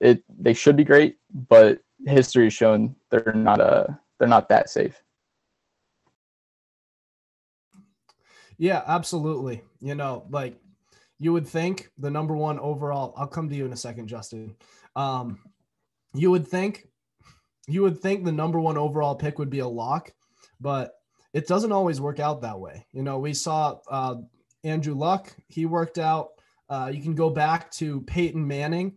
it they should be great, but history has shown they're not a they're not that safe. Yeah, absolutely. You know, like you would think the number one overall. I'll come to you in a second, Justin. Um, you would think you would think the number one overall pick would be a lock, but it doesn't always work out that way. You know, we saw uh, Andrew Luck. He worked out. Uh, you can go back to Peyton Manning.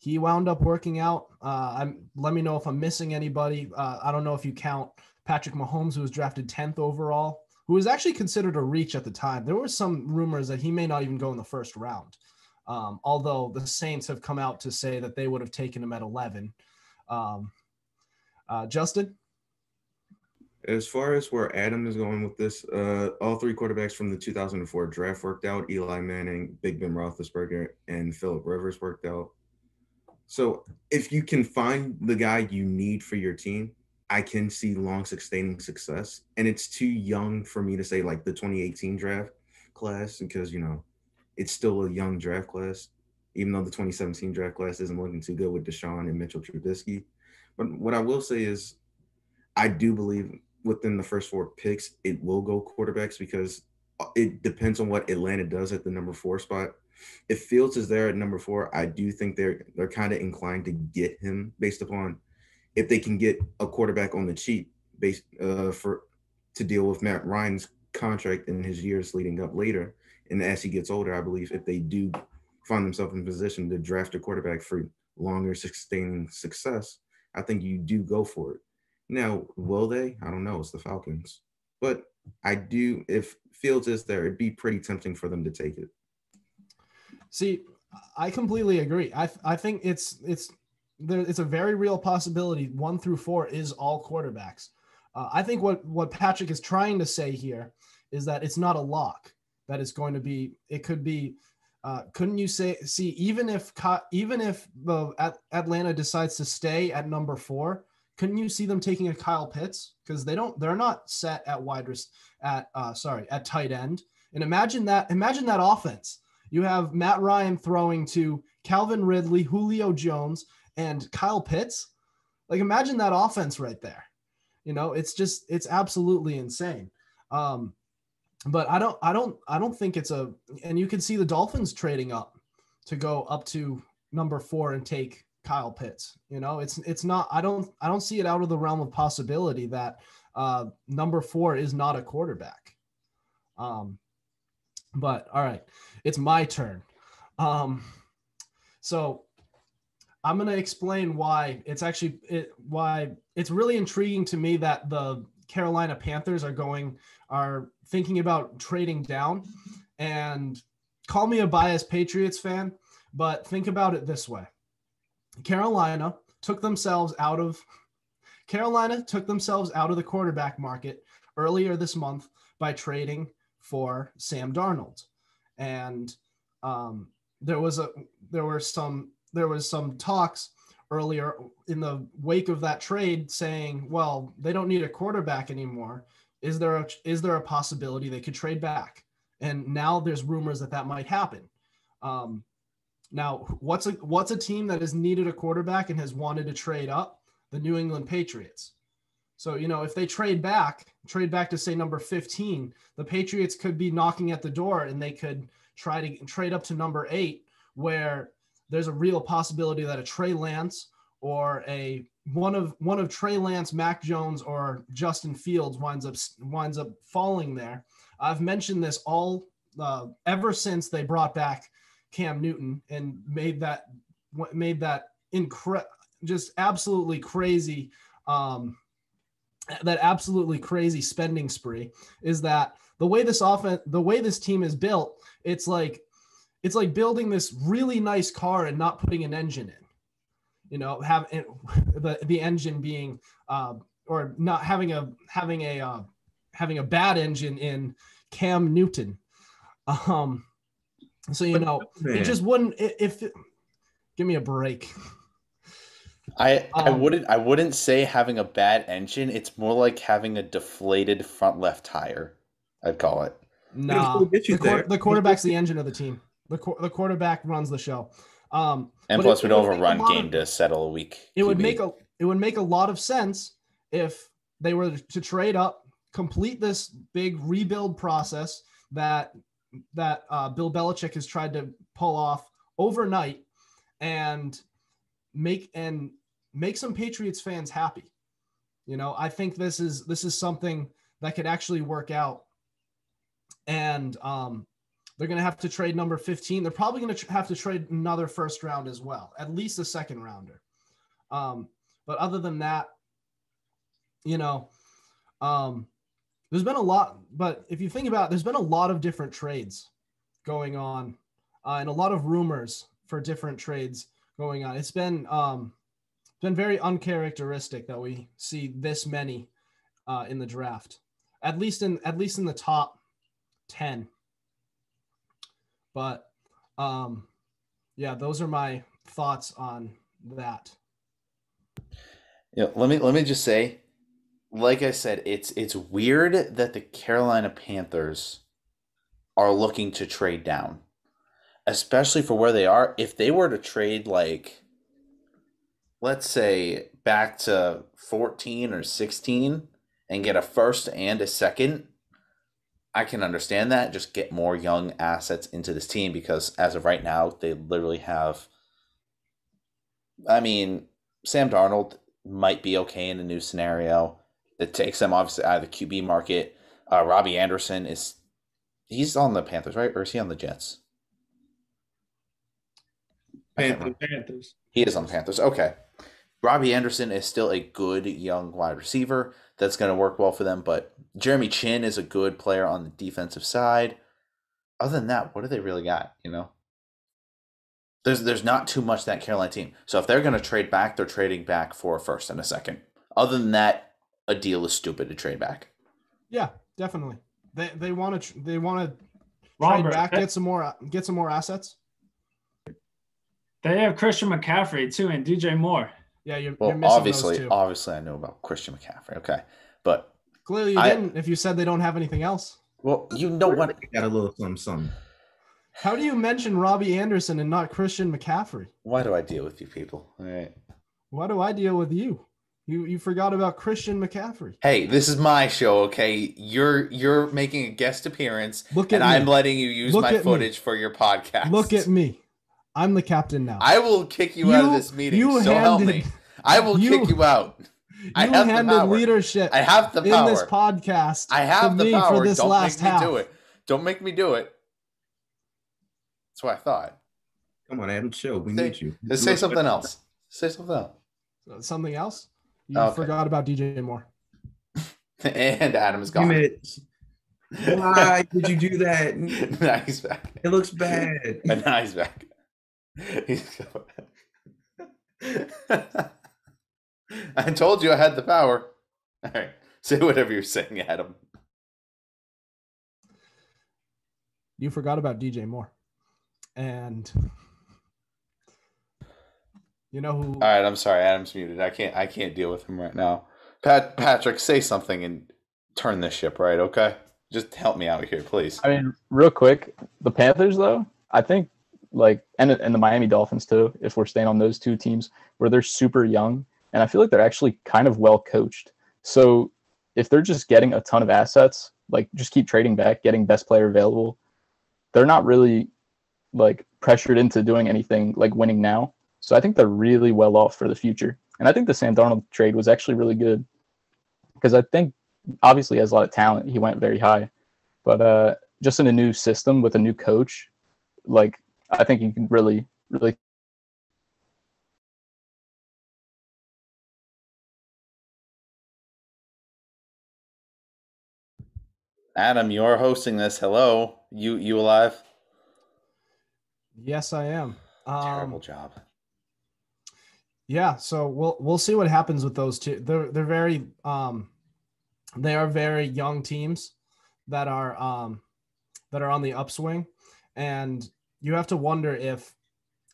He wound up working out. Uh, I'm, let me know if I'm missing anybody. Uh, I don't know if you count Patrick Mahomes, who was drafted 10th overall who was actually considered a reach at the time. There were some rumors that he may not even go in the first round, um, although the Saints have come out to say that they would have taken him at 11. Um, uh, Justin? As far as where Adam is going with this, uh, all three quarterbacks from the 2004 draft worked out. Eli Manning, Big Ben Roethlisberger, and Philip Rivers worked out. So if you can find the guy you need for your team, I can see long sustaining success. And it's too young for me to say like the 2018 draft class because, you know, it's still a young draft class, even though the 2017 draft class isn't looking too good with Deshaun and Mitchell Trubisky. But what I will say is, I do believe within the first four picks, it will go quarterbacks because uh, it depends on what Atlanta does at the number four spot. If Fields is there at number four, I do think they're they're kind of inclined to get him based upon if they can get a quarterback on the cheap based uh, for to deal with Matt Ryan's contract in his years leading up later. And as he gets older, I believe if they do find themselves in position to draft a quarterback for longer sustaining success, I think you do go for it. Now, will they? I don't know. It's the Falcons. But I do. If Fields is there, it'd be pretty tempting for them to take it. See, I completely agree. I I think it's it's there. It's a very real possibility. One through four is all quarterbacks. Uh, I think what what Patrick is trying to say here is that it's not a lock. That it's going to be. It could be. Uh, couldn't you say see even if even if the Atlanta decides to stay at number four, couldn't you see them taking a Kyle Pitts because they don't they're not set at wide at uh, sorry at tight end. And imagine that imagine that offense. You have Matt Ryan throwing to Calvin Ridley, Julio Jones, and Kyle Pitts. Like imagine that offense right there. You know, it's just it's absolutely insane. Um, but I don't I don't I don't think it's a and you can see the Dolphins trading up to go up to number four and take Kyle Pitts. You know, it's it's not I don't I don't see it out of the realm of possibility that uh, number four is not a quarterback. Um, but all right, it's my turn. Um, so I'm gonna explain why it's actually it, why it's really intriguing to me that the Carolina Panthers are going are thinking about trading down. And call me a biased Patriots fan, but think about it this way: Carolina took themselves out of Carolina took themselves out of the quarterback market earlier this month by trading for Sam Darnold, and um, there was a there were some there was some talks earlier in the wake of that trade saying, well, they don't need a quarterback anymore. Is there a is there a possibility they could trade back? And now there's rumors that that might happen. Um, now, what's a what's a team that has needed a quarterback and has wanted to trade up? The New England Patriots. So, you know, if they trade back, trade back to say number 15, the Patriots could be knocking at the door and they could try to trade up to number 8 where there's a real possibility that a Trey Lance or a one of one of Trey Lance, Mac Jones, or Justin Fields winds up winds up falling there. I've mentioned this all uh, ever since they brought back Cam Newton and made that made that incre- just absolutely crazy, um, that absolutely crazy spending spree. Is that the way this offense, the way this team is built? It's like it's like building this really nice car and not putting an engine in. You know, have the the engine being uh, or not having a having a uh, having a bad engine in Cam Newton. Um, so you know, Man. it just wouldn't. If it, give me a break. I um, I wouldn't I wouldn't say having a bad engine. It's more like having a deflated front left tire. I'd call it. No, nah, the, the quarterback's the engine of the team. The the quarterback runs the show. Um, and plus, it, we'd overrun game of, to settle a week. It QB. would make a it would make a lot of sense if they were to trade up, complete this big rebuild process that that uh, Bill Belichick has tried to pull off overnight and make and make some Patriots fans happy. You know, I think this is this is something that could actually work out. And um, they're going to have to trade number 15. They're probably going to have to trade another first round as well, at least a second rounder. Um, but other than that, you know, um, there's been a lot, but if you think about it, there's been a lot of different trades going on uh, and a lot of rumors for different trades going on. It's been um, been very uncharacteristic that we see this many uh, in the draft, at least in at least in the top ten. But um, yeah, those are my thoughts on that. Yeah, let me let me just say like I said, it's it's weird that the Carolina Panthers are looking to trade down, especially for where they are. If they were to trade like, let's say back to fourteen or sixteen and get a first and a second, I can understand that. Just get more young assets into this team because as of right now, they literally have. I mean, Sam Darnold might be okay in a new scenario that takes them obviously out of the QB market. Uh, Robbie Anderson is he's on the Panthers, right? Or is he on the Jets? Panthers. Panthers. He is on the Panthers. Okay. Robbie Anderson is still a good young wide receiver that's going to work well for them. But Jeremy Chinn is a good player on the defensive side. Other than that, what do they really got? You know, there's there's not too much that Carolina team. So if they're going to trade back, they're trading back for a first and a second. Other than that, a deal is stupid to trade back. Yeah, definitely. They they want to they want to trade back, get some more get some more assets. They have Christian McCaffrey too and DJ Moore. Yeah, you're, Well, you're missing obviously, those two. obviously, I know about Christian McCaffrey. Okay, but Clearly, you I- didn't. If you said they don't have anything else, well, you know what? Got a little some some. how do you mention Robbie Anderson and not Christian McCaffrey? Why do I deal with you people? All right. Why do I deal with you? You you forgot about Christian McCaffrey. Hey, this is my show, okay? You're you're making a guest appearance, Look at and I'm letting you use Look my at me. footage for your podcast. Look at me. I'm the captain now. I will kick you, out of this meeting. you so help me. I will you- kick you out. I you have the power. leadership I have the power in this podcast. I have the power. for this Don't last make me half. do it. Don't make me do it. That's what I thought. Come on, Adam, chill. We Say- need you. Let's say something else. Say something else. Something else? You Okay. forgot about DJ Moore. And Adam is gone. Why did you do that? now he's back. It looks bad. And now he's back. He's I told you I had the power. All right. Say whatever you're saying, Adam. You forgot about DJ Moore. And you know who All right, I'm sorry. Adam's muted. I can't I can't deal with him right now. Pat Patrick, say something and turn this ship right, okay? Just help me out here, please. I mean, real quick, the Panthers though, I think like and and the Miami Dolphins too, if we're staying on those two teams where they're super young and I feel like they're actually kind of well coached. So if they're just getting a ton of assets, like just keep trading back, getting best player available, they're not really like pressured into doing anything like winning now. So I think they're really well off for the future. And I think the Sam Darnold trade was actually really good because I think obviously has a lot of talent. He went very high, but uh, just in a new system with a new coach, like I think you can really, really Adam, you're hosting this. Hello. You you alive? Yes, I am. Terrible Um, job. yeah, so we'll we'll see what happens with those two. They're they're very um they are very young teams that are um that are on the upswing and you have to wonder if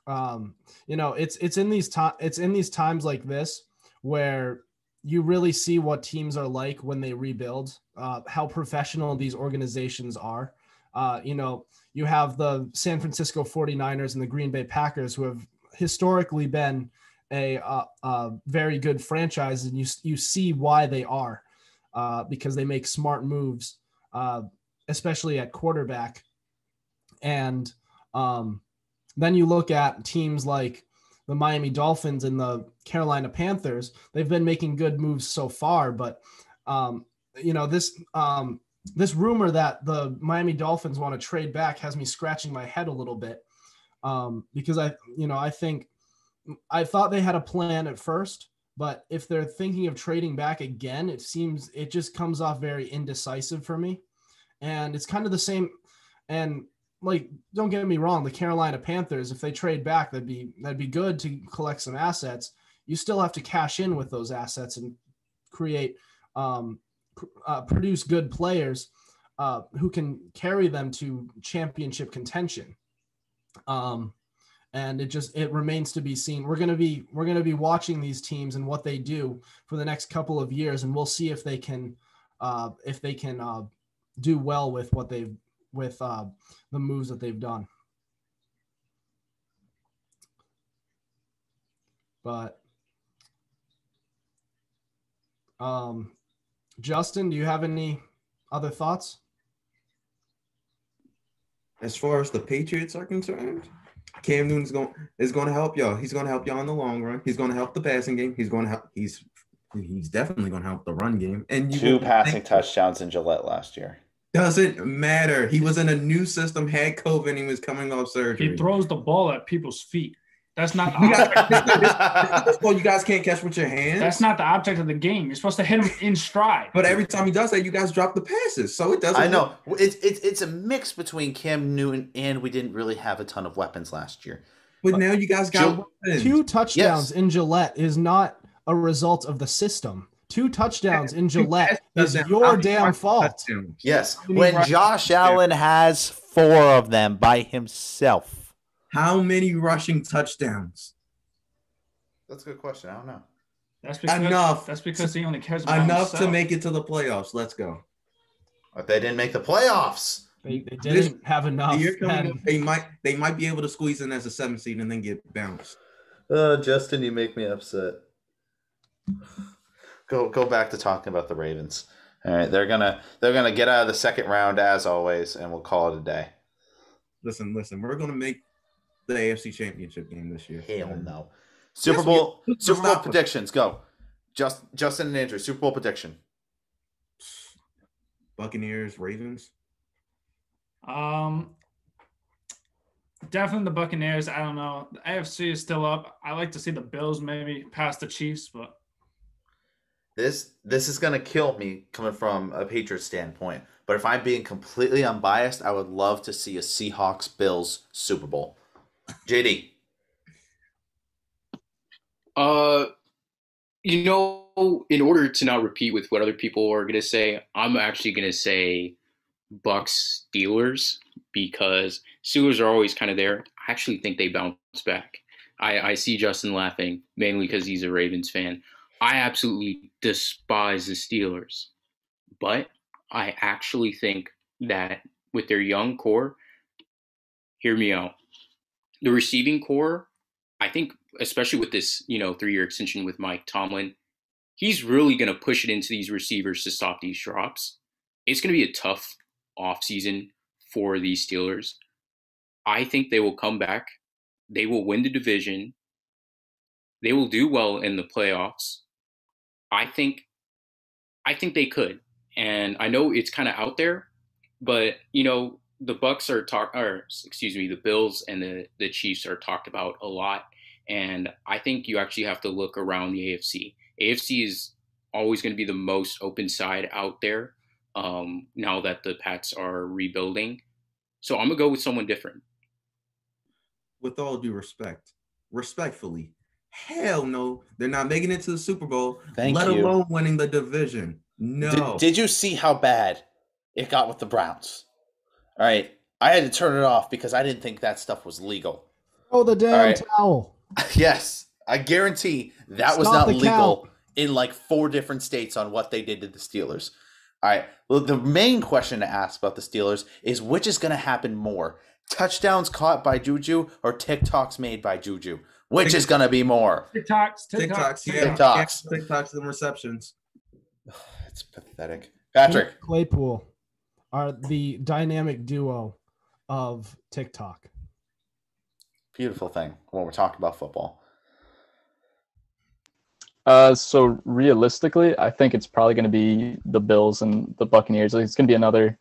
um you know it's it's in these time it's in these times like this where you really see what teams are like when they rebuild uh, how professional these organizations are. Uh, you know you have the san francisco 49ers and the green bay packers who have historically been a, uh, a very good franchise and you, you see why they are uh, because they make smart moves uh, especially at quarterback. And um, then you look at teams like the Miami Dolphins and the Carolina Panthers. They've been making good moves so far, but um, you know this um, this rumor that the Miami Dolphins want to trade back has me scratching my head a little bit um, because I you know I think I thought they had a plan at first, but if they're thinking of trading back again, it seems it just comes off very indecisive for me, and it's kind of the same and like don't get me wrong the carolina panthers if they trade back that'd be that'd be good to collect some assets. You still have to cash in with those assets and create um, uh, produce good players uh, who can carry them to championship contention. Um, and it just it remains to be seen. We're going to be we're to be watching these teams and what they do for the next couple of years and we'll see if they can uh, if they can uh, do well with what they've with uh, the moves that they've done. But um, Justin, do you have any other thoughts? As far as the Patriots are concerned, Cam Newton is going is going to help y'all. He's going to help y'all in the long run. He's going to help the passing game. He's going to help. He's he's definitely going to help the run game. And you Two passing touchdowns in Gillette last year. Doesn't matter. He was in a new system, had COVID, and he was coming off surgery. He throws the ball at people's feet. That's not the You guys, object. this ball, you guys can't catch with your hands. That's not the object of the game. You're supposed to hit him in stride. But every time he does that, you guys drop the passes, so it doesn't. I know it's it's it's a mix between Cam Newton and we didn't really have a ton of weapons last year. But now you guys got Joe- weapons. Two touchdowns Yes. in Gillette is not a result of the system. Two touchdowns in Gillette is your damn fault. Yes, when Josh? Allen has four of them by himself. How many rushing touchdowns? That's a good question. I don't know. That's because Enough. That's because he only cares about Enough to make it to the playoffs. Let's go. But they didn't make the playoffs. They, they didn't have enough. year up, they might they might be able to squeeze in as a seven seed and then get bounced. Uh, Justin, you make me upset. Go go back to talking about the Ravens. All right, they're gonna they're gonna get out of the second round as always, and we'll call it a day. Listen, listen, we're gonna make the AFC Championship game this year. Hell no. Super Yes, Bowl we- Super Bowl predictions. Go. Just Justin and Andrew. Super Bowl prediction. Buccaneers, Ravens. Um, definitely the Buccaneers. I don't know. The AFC is still up. I like to see the Bills maybe pass the Chiefs, but This this is gonna kill me coming from a Patriots standpoint. But if I'm being completely unbiased, I would love to see a Seahawks Bills Super Bowl. JD. Uh, you know, in order to not repeat with what other people are gonna say, I'm actually gonna say Bucks Steelers because Steelers are always kind of there. I actually think they bounce back. I, I see Justin laughing mainly because he's a Ravens fan. I absolutely despise the Steelers, but I actually think that with their young core, hear me out. The receiving core, I think, especially with this, you know, three-year extension with Mike Tomlin, he's really going to push it into these receivers to stop these drops. It's going to be a tough offseason for these Steelers. I think they will come back. They will win the division. They will do well in the playoffs. I think I think they could. And I know it's kind of out there, but you know, the Bucks are talk or excuse me, the Bills and the the Chiefs are talked about a lot. And I think you actually have to look around the AFC. AFC is always going to be the most open side out there um, now that the Pats are rebuilding. So I'm gonna go with someone different. With all due respect, respectfully, hell no, they're not making it to the Super Bowl. Thank let you. alone winning the division. No. Did, did you see how bad it got with the Browns? All right. I had to turn it off because I didn't think that stuff was legal. Oh, the damn right. towel. yes. I guarantee that was not legal count. in like four different states on what they did to the Steelers. All right. Well, the main question to ask about the Steelers is which is going to happen more? Touchdowns caught by Juju or TikToks made by Juju? Which is going to be more? TikToks, TikToks, TikToks, yeah, TikToks. yeah, TikToks and receptions. It's pathetic. Patrick. Claypool are the dynamic duo of TikTok. Beautiful thing when we're talking about football. Uh, so realistically, I think it's probably going to be the Bills and the Buccaneers. Like, it's going to be another,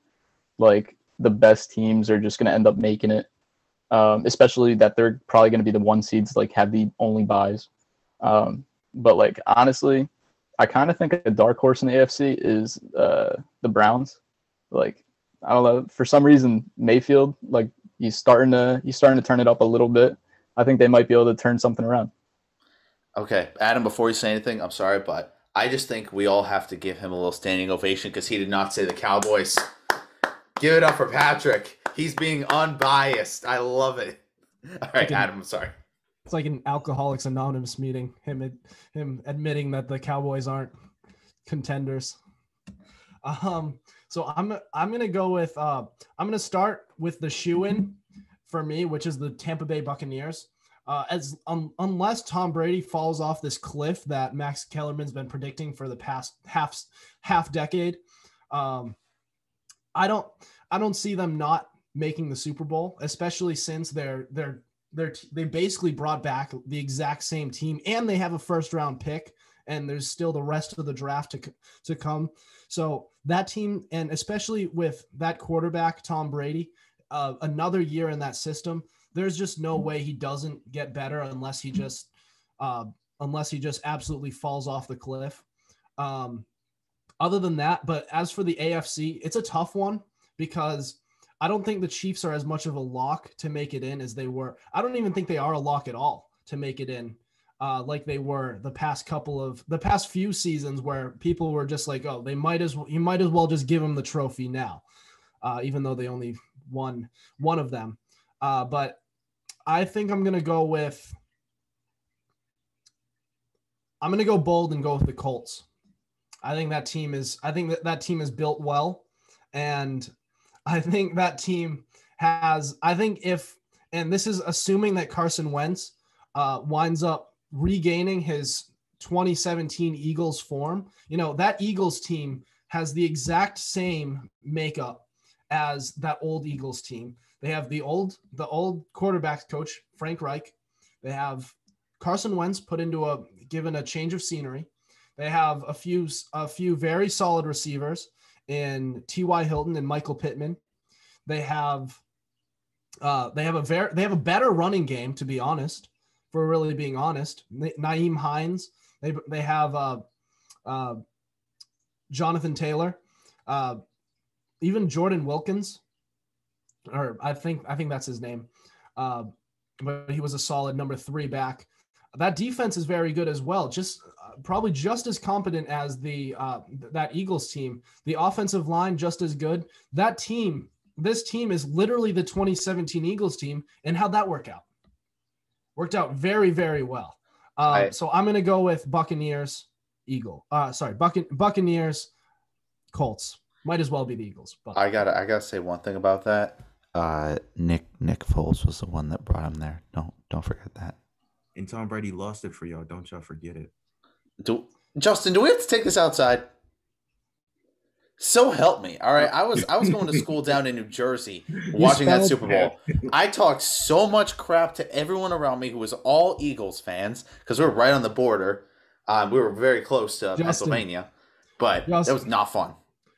like the best teams are just going to end up making it. Um, especially that they're probably going to be the one seeds, like have the only buys. Um, but like honestly, I kind of think a dark horse in the AFC is uh, the Browns. Like I don't know, for some reason Mayfield, like he's starting to he's starting to turn it up a little bit. I think they might be able to turn something around. Okay, Adam, before you say anything, I'm sorry, but I just think we all have to give him a little standing ovation because he did not say the Cowboys. Give it up for Patrick. He's being unbiased. I love it. All right. Adam, I'm sorry. It's like an Alcoholics Anonymous meeting. Him ad- him admitting that the Cowboys aren't contenders. Um, so I'm I'm gonna go with uh I'm gonna start with the shoe in for me, which is the Tampa Bay Buccaneers. Uh, as um, unless Tom Brady falls off this cliff that Max Kellerman's been predicting for the past half half decade, um, I don't I don't see them not making the Super Bowl, especially since they're they're they're they basically brought back the exact same team and they have a first round pick and there's still the rest of the draft to to come. So that team and especially with that quarterback Tom Brady, uh, another year in that system, there's just no way he doesn't get better unless he just uh, unless he just absolutely falls off the cliff. Um, other than that, but as for the AFC, it's a tough one because I don't think the Chiefs are as much of a lock to make it in as they were. I don't even think they are a lock at all to make it in, uh, like they were the past couple of the past few seasons where people were just like, oh, they might as well you might as well just give them the trophy now, uh, even though they only won one of them. Uh, but I think I'm gonna go with I'm gonna go bold and go with the Colts. I think that team is I think that that team is built well, and I think that team has I think if and this is assuming that Carson Wentz uh, winds up regaining his 2017 Eagles form. You know that Eagles team has the exact same makeup as that old Eagles team. They have the old the old quarterbacks coach Frank Reich. They have Carson Wentz put into a given a change of scenery. They have a few a few very solid receivers in T.Y. Hilton and Michael Pittman. They have uh, they have a very they have a better running game to be honest. For really being honest, Nyheim Hines. They they have uh, uh, Jonathan Taylor, uh, even Jordan Wilkins, or I think I think that's his name. Uh, but he was a solid number three back. That defense is very good as well. Just probably just as competent as the uh, that Eagles team. The offensive line just as good. That team, this team is literally the 2017 Eagles team. And how'd that work out? Worked out very very well. Uh, I, so I'm gonna go with Buccaneers, Eagle. Uh, sorry, Buc- Buccaneers, Colts. Might as well be the Eagles. But I gotta I gotta say one thing about that. Uh, Nick Nick Foles was the one that brought him there. Don't don't forget that. And Tom Brady lost it for y'all. Don't y'all forget it. Do Justin, do we have to take this outside? So help me. All right. I was I was going to school down in New Jersey watching that Super Bowl. I talked so much crap to everyone around me who was all Eagles fans because we were right on the border. Um, we were very close to Justin, Pennsylvania, but Justin, that was not fun.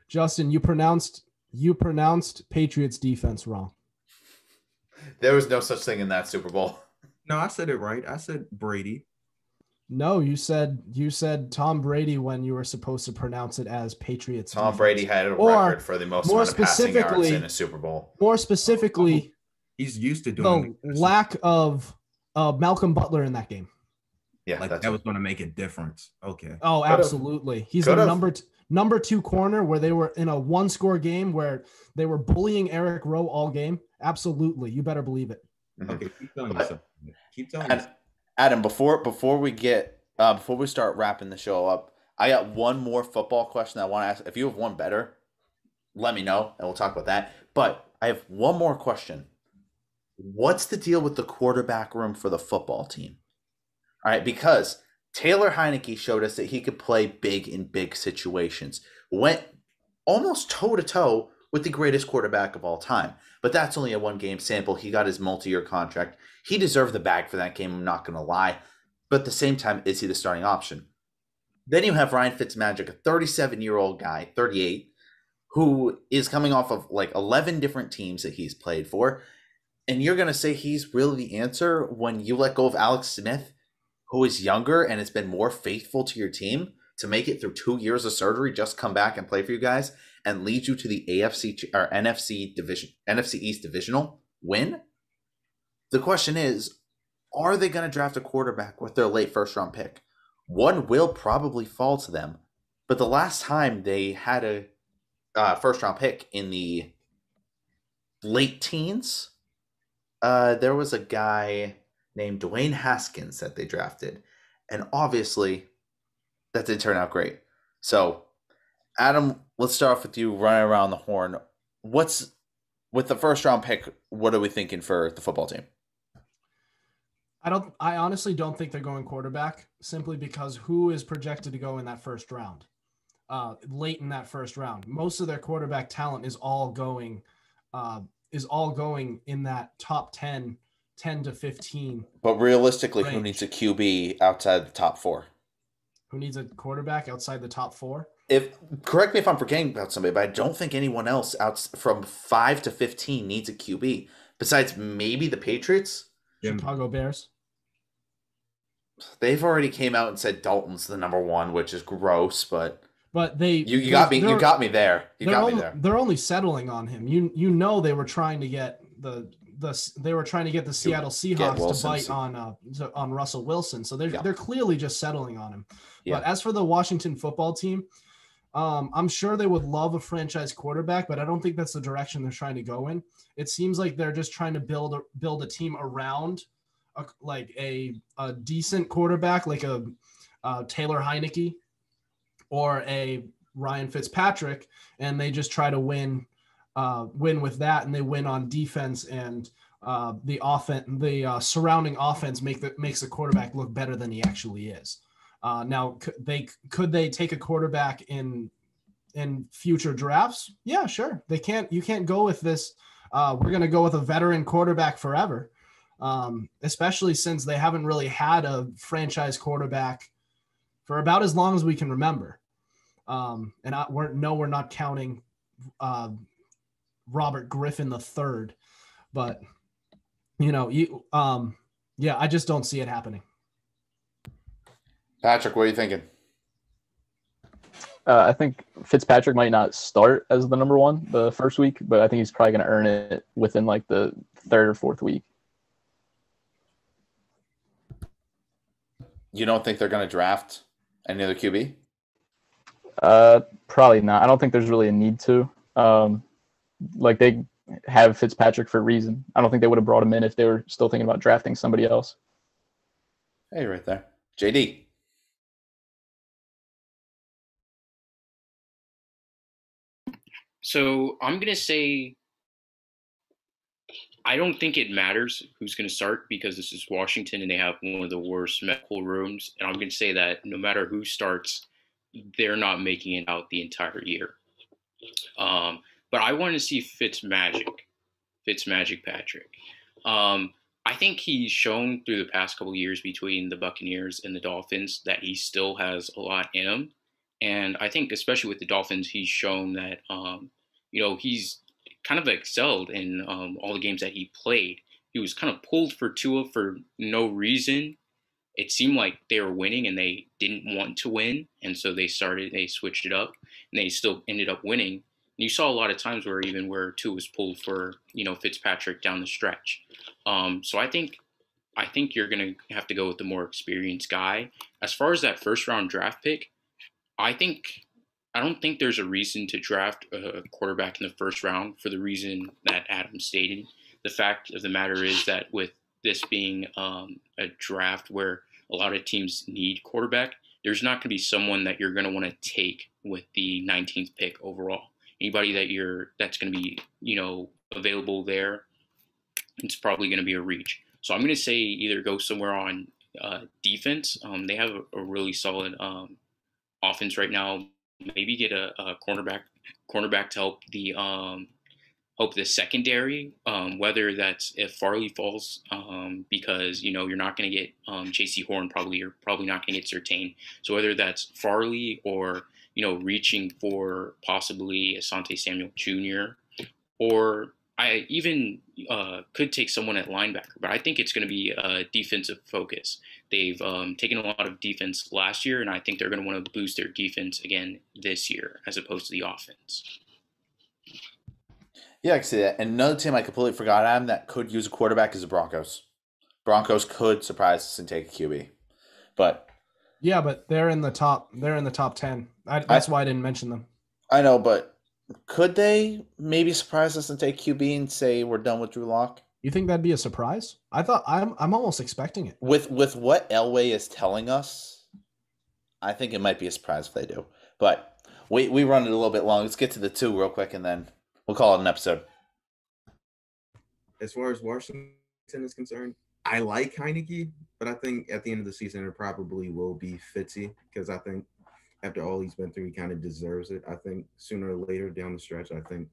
Justin, you pronounced you pronounced Patriots defense wrong. There was no such thing in that Super Bowl. No, I said it right. I said Brady. No, you said you said Tom Brady when you were supposed to pronounce it as Patriots. Tom defense. Brady had a or record for the most more amount of passing yards in a Super Bowl. More specifically, he's used to doing the lack of uh, Malcolm Butler in that game. Yeah, like that was going to make a difference. Okay. Oh, absolutely. He's the number t- number two corner where they were in a one score game where they were bullying Eric Rowe all game. Absolutely, you better believe it. Mm-hmm. Okay, keep telling yourself. Keep telling Adam, Adam, before before we get uh, before we start wrapping the show up, I got one more football question I want to ask. If you have one better, let me know and we'll talk about that. But I have one more question. What's the deal with the quarterback room for the football team? All right, because Taylor Heinicke showed us that he could play big in big situations. Went almost toe to toe with the greatest quarterback of all time. But that's only a one game sample. He got his multi year contract. He deserved the bag for that game, I'm not going to lie. But at the same time, is he the starting option? Then you have Ryan Fitzmagic, a 37 year old guy, 38, who is coming off of like 11 different teams that he's played for. And you're going to say he's really the answer when you let go of Alex Smith, who is younger and has been more faithful to your team to make it through two years of surgery, just come back and play for you guys and lead you to the AFC or NFC division, NFC East divisional win. The question is, are they going to draft a quarterback with their late first round pick? One will probably fall to them, but the last time they had a uh, first round pick in the late teens, uh, there was a guy named Dwayne Haskins that they drafted, and obviously that didn't turn out great. So Adam, let's start off with you running around the horn. What's with the first round pick? What are we thinking for the football team? I don't. I honestly don't think they're going quarterback simply because who is projected to go in that first round, uh, late in that first round. Most of their quarterback talent is all going, uh, is all going in that top 10, 10 to fifteen. But realistically, range. who needs a QB outside the top four? Who needs a quarterback outside the top four? If correct me if I'm forgetting about somebody, but I don't think anyone else out from five to fifteen needs a QB besides maybe the Patriots. Chicago Bears. They've already came out and said Dalton's the number one, which is gross, but But they you, you got me you got me there. You they're got only, me there. They're only settling on him. You you know they were trying to get the the they were trying to get the Seattle Seahawks to bite on uh to- on Russell Wilson. So they're Yeah. they're clearly just settling on him. Yeah. But as for the Washington football team, um, I'm sure they would love a franchise quarterback, but I don't think that's the direction they're trying to go in. It seems like they're just trying to build a, build a team around a, like a, a decent quarterback, like a uh, Taylor Heinicke or a Ryan Fitzpatrick, and they just try to win uh, win with that, and they win on defense and uh, the offense, the uh, surrounding offense make the makes the quarterback look better than he actually is. Uh, now, could they could they take a quarterback in in future drafts? Yeah, sure. They can't. You can't go with this. Uh, we're going to go with a veteran quarterback forever, um, especially since they haven't really had a franchise quarterback for about as long as we can remember. Um, and I, we're no, we're not counting uh, Robert Griffin the third, but you know, you um, yeah, I just don't see it happening. Patrick, what are you thinking? Uh, I think Fitzpatrick might not start as the number one the first week, but I think he's probably going to earn it within like the third or fourth week. You don't think they're going to draft any other QB? Uh, probably not. I don't think there's really a need to. Um, like they have Fitzpatrick for a reason. I don't think they would have brought him in if they were still thinking about drafting somebody else. Hey, right there, JD. So I'm gonna say I don't think it matters who's gonna start because this is Washington and they have one of the worst medical rooms. And I'm gonna say that no matter who starts, they're not making it out the entire year. Um, but I want to see Fitz magic, Fitz magic Patrick. Um, I think he's shown through the past couple years between the Buccaneers and the Dolphins that he still has a lot in him. And I think, especially with the Dolphins, he's shown that, um, you know, he's kind of excelled in um, all the games that he played. He was kind of pulled for Tua for no reason. It seemed like they were winning and they didn't want to win. And so they started, they switched it up and they still ended up winning. And you saw a lot of times where even where Tua was pulled for, you know, Fitzpatrick down the stretch. Um, so I think I think you're gonna have to go with the more experienced guy. As far as that first round draft pick, I think I don't think there's a reason to draft a quarterback in the first round for the reason that Adam stated. The fact of the matter is that with this being um, a draft where a lot of teams need quarterback, there's not going to be someone that you're going to want to take with the 19th pick overall. Anybody that you're that's going to be you know available there, it's probably going to be a reach. So I'm going to say either go somewhere on uh, defense. Um, they have a, a really solid um, offense right now. Maybe get a, a cornerback cornerback to help the um, help the secondary. Um, whether that's if Farley falls, um, because you know you're not going to get um, Jaycee Horn. Probably you're probably not going to get Surtain. So whether that's Farley or you know reaching for possibly Asante Samuel Jr. or I even uh, could take someone at linebacker, but I think it's going to be a defensive focus. They've um, taken a lot of defense last year, and I think they're going to want to boost their defense again this year as opposed to the offense. Yeah, I can see that. And another team I completely forgot on that could use a quarterback is the Broncos. Broncos could surprise us and take a QB, but Yeah, but they're in the top. They're in the top ten. I, that's why I didn't mention them. I know. But could they maybe surprise us and take QB and say we're done with Drew Lock? You think that'd be a surprise? I thought I'm. I'm almost expecting it. With with what Elway is telling us, I think it might be a surprise if they do. But we we run it a little bit long. Let's get to the two real quick, and then we'll call it an episode. As far as Washington is concerned, I like Heinicke, but I think at the end of the season it probably will be Fitzy because I think after all he's been through, he kind of deserves it. I think sooner or later down the stretch, I think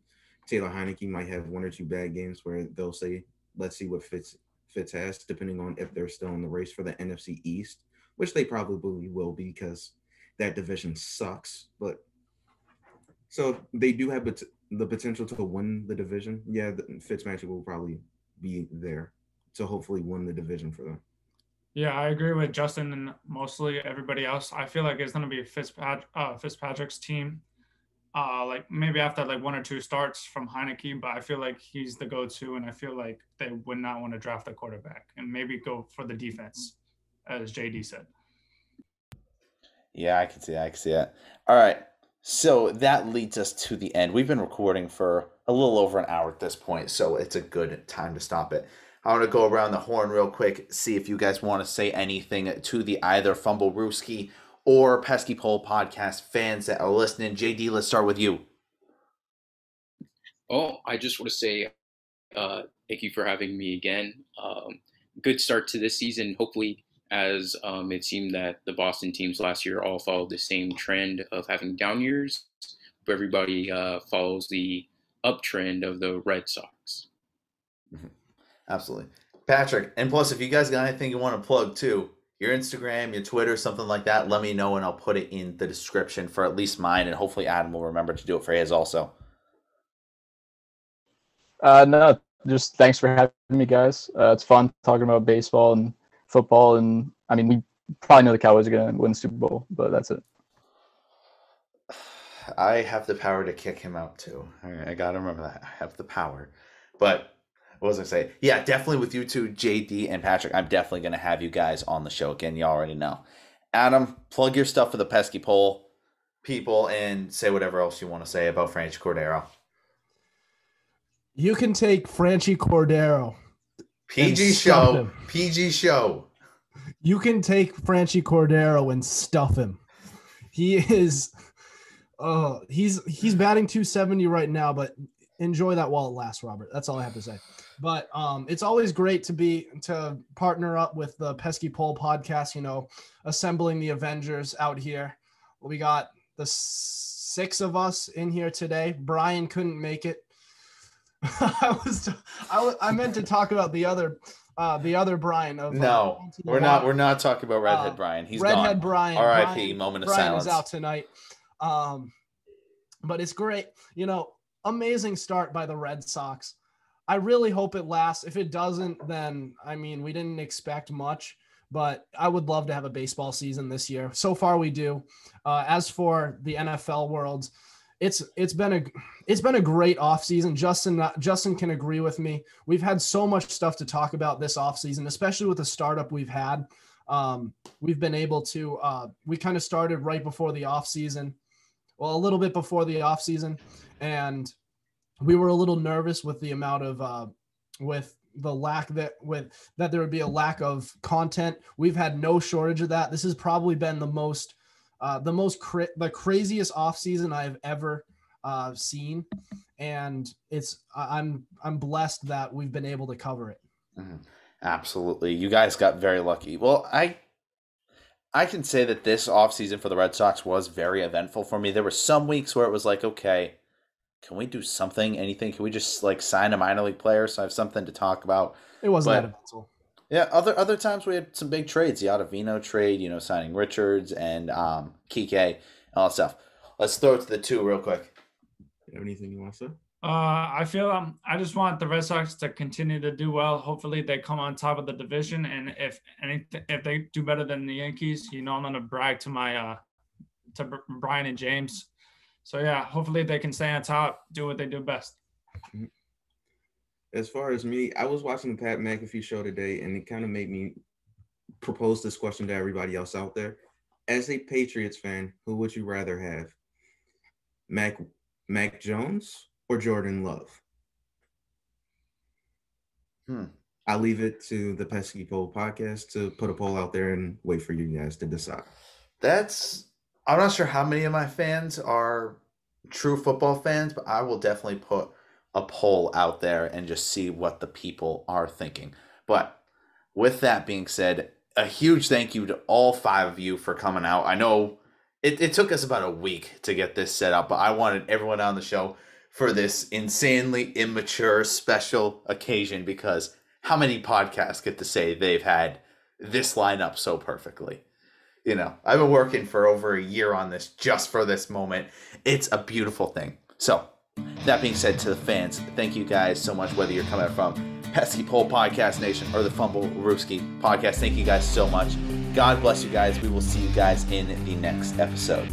Taylor Heinicke might have one or two bad games where they'll say, "Let's see what Fitz Fitz has," depending on if they're still in the race for the NFC East, which they probably will be because that division sucks. But so they do have the potential to win the division. Yeah, the, Fitzmagic will probably be there to hopefully win the division for them. Yeah, I agree with Justin and mostly everybody else. I feel like it's going to be Fitzpat- uh, Fitzpatrick's team. Uh, like maybe after like one or two starts from Heinicke, but I feel like he's the go-to, and I feel like they would not want to draft a quarterback and maybe go for the defense, as JD said. Yeah, I can see. I can see that. All right. So that leads us to the end. We've been recording for a little over an hour at this point, so it's a good time to stop it. I want to go around the horn real quick, see if you guys want to say anything to the either Fumblerooski or Pesky Pole podcast fans that are listening. JD, let's start with you. Oh, I just want to say uh, thank you for having me again. Um, good start to this season. Hopefully, as um, it seemed that the Boston teams last year all followed the same trend of having down years, but everybody uh, follows the uptrend of the Red Sox. Mm-hmm. Absolutely. Patrick, and plus, if you guys got anything you want to plug too, your Instagram, your Twitter, something like that, let me know and I'll put it in the description for at least mine, and hopefully Adam will remember to do it for his also. Uh, no, just thanks for having me, guys. Uh, it's fun talking about baseball and football, and I mean, we probably know the Cowboys are going to win the Super Bowl, but that's it. I have the power to kick him out too. I gotta remember that. I have the power, but what was I say? Yeah, definitely with you two, JD and Patrick. I'm definitely gonna have you guys on the show again. You already know. Adam, plug your stuff for the Pesky Pole people and say whatever else you want to say about Franchy Cordero. You can take Franchy Cordero. PG show. PG show. You can take Franchy Cordero and stuff him. He is uh he's he's batting 270 right now, but enjoy that while it lasts, Robert. That's all I have to say. But um, it's always great to be to partner up with the Pesky Pole podcast. You know, assembling the Avengers out here. We got the six of us in here today. Brian couldn't make it. I was I, I meant to talk about the other uh, the other Brian of no, uh, we're not we're not talking about redhead uh, Brian. He's redhead gone. Brian. R.I.P. Moment of Brian silence. is out tonight. Um, but it's great. You know, amazing start by the Red Sox. I really hope it lasts. If it doesn't, then I mean, we didn't expect much, but I would love to have a baseball season this year. So far, we do. Uh, as for the NFL world, it's it's been a it's been a great offseason. Justin Justin can agree with me. We've had so much stuff to talk about this offseason, especially with the startup we've had. Um, we've been able to uh, we kind of started right before the offseason, well, a little bit before the offseason, and we were a little nervous with the amount of uh, with the lack that with that there would be a lack of content. We've had no shortage of that. This has probably been the most uh, the most cra- the craziest off season I've ever uh, seen, and it's I'm I'm blessed that we've been able to cover it. Mm-hmm. Absolutely, you guys got very lucky. Well, I I can say that this offseason for the Red Sox was very eventful for me. There were some weeks where it was like, okay, can we do something, anything? Can we just like sign a minor league player so I have something to talk about? It wasn't but, that eventful. Yeah, other other times we had some big trades. The Ottavino trade, you know, signing Richards and um Kike and all that stuff. Let's throw it to the two real quick. You have anything you want to say? Uh, I feel um, I just want the Red Sox to continue to do well. Hopefully, they come on top of the division, and if anything, if they do better than the Yankees, you know, I'm gonna brag to my uh, to Brian and James so yeah, hopefully they can stay on top, do what they do best. As far as me, I was watching the Pat McAfee show today, and it kind of made me propose this question to everybody else out there. As a Patriots fan, who would you rather have, Mac Mac Jones or Jordan Love? Hmm. I'll leave it to the Pesky Pole podcast to put a poll out there and wait for you guys to decide. That's I'm not sure how many of my fans are true football fans, but I will definitely put a poll out there and just see what the people are thinking. But with that being said, a huge thank you to all five of you for coming out. I know it, it took us about a week to get this set up, but I wanted everyone on the show for this insanely immature special occasion because how many podcasts get to say they've had this lineup so perfectly? You know, I've been working for over a year on this just for this moment. It's a beautiful thing. So, that being said, to the fans, thank you guys so much, whether you're coming from Pesky Pole Podcast Nation or the Fumblerooski Podcast. Thank you guys so much. God bless you guys. We will see you guys in the next episode.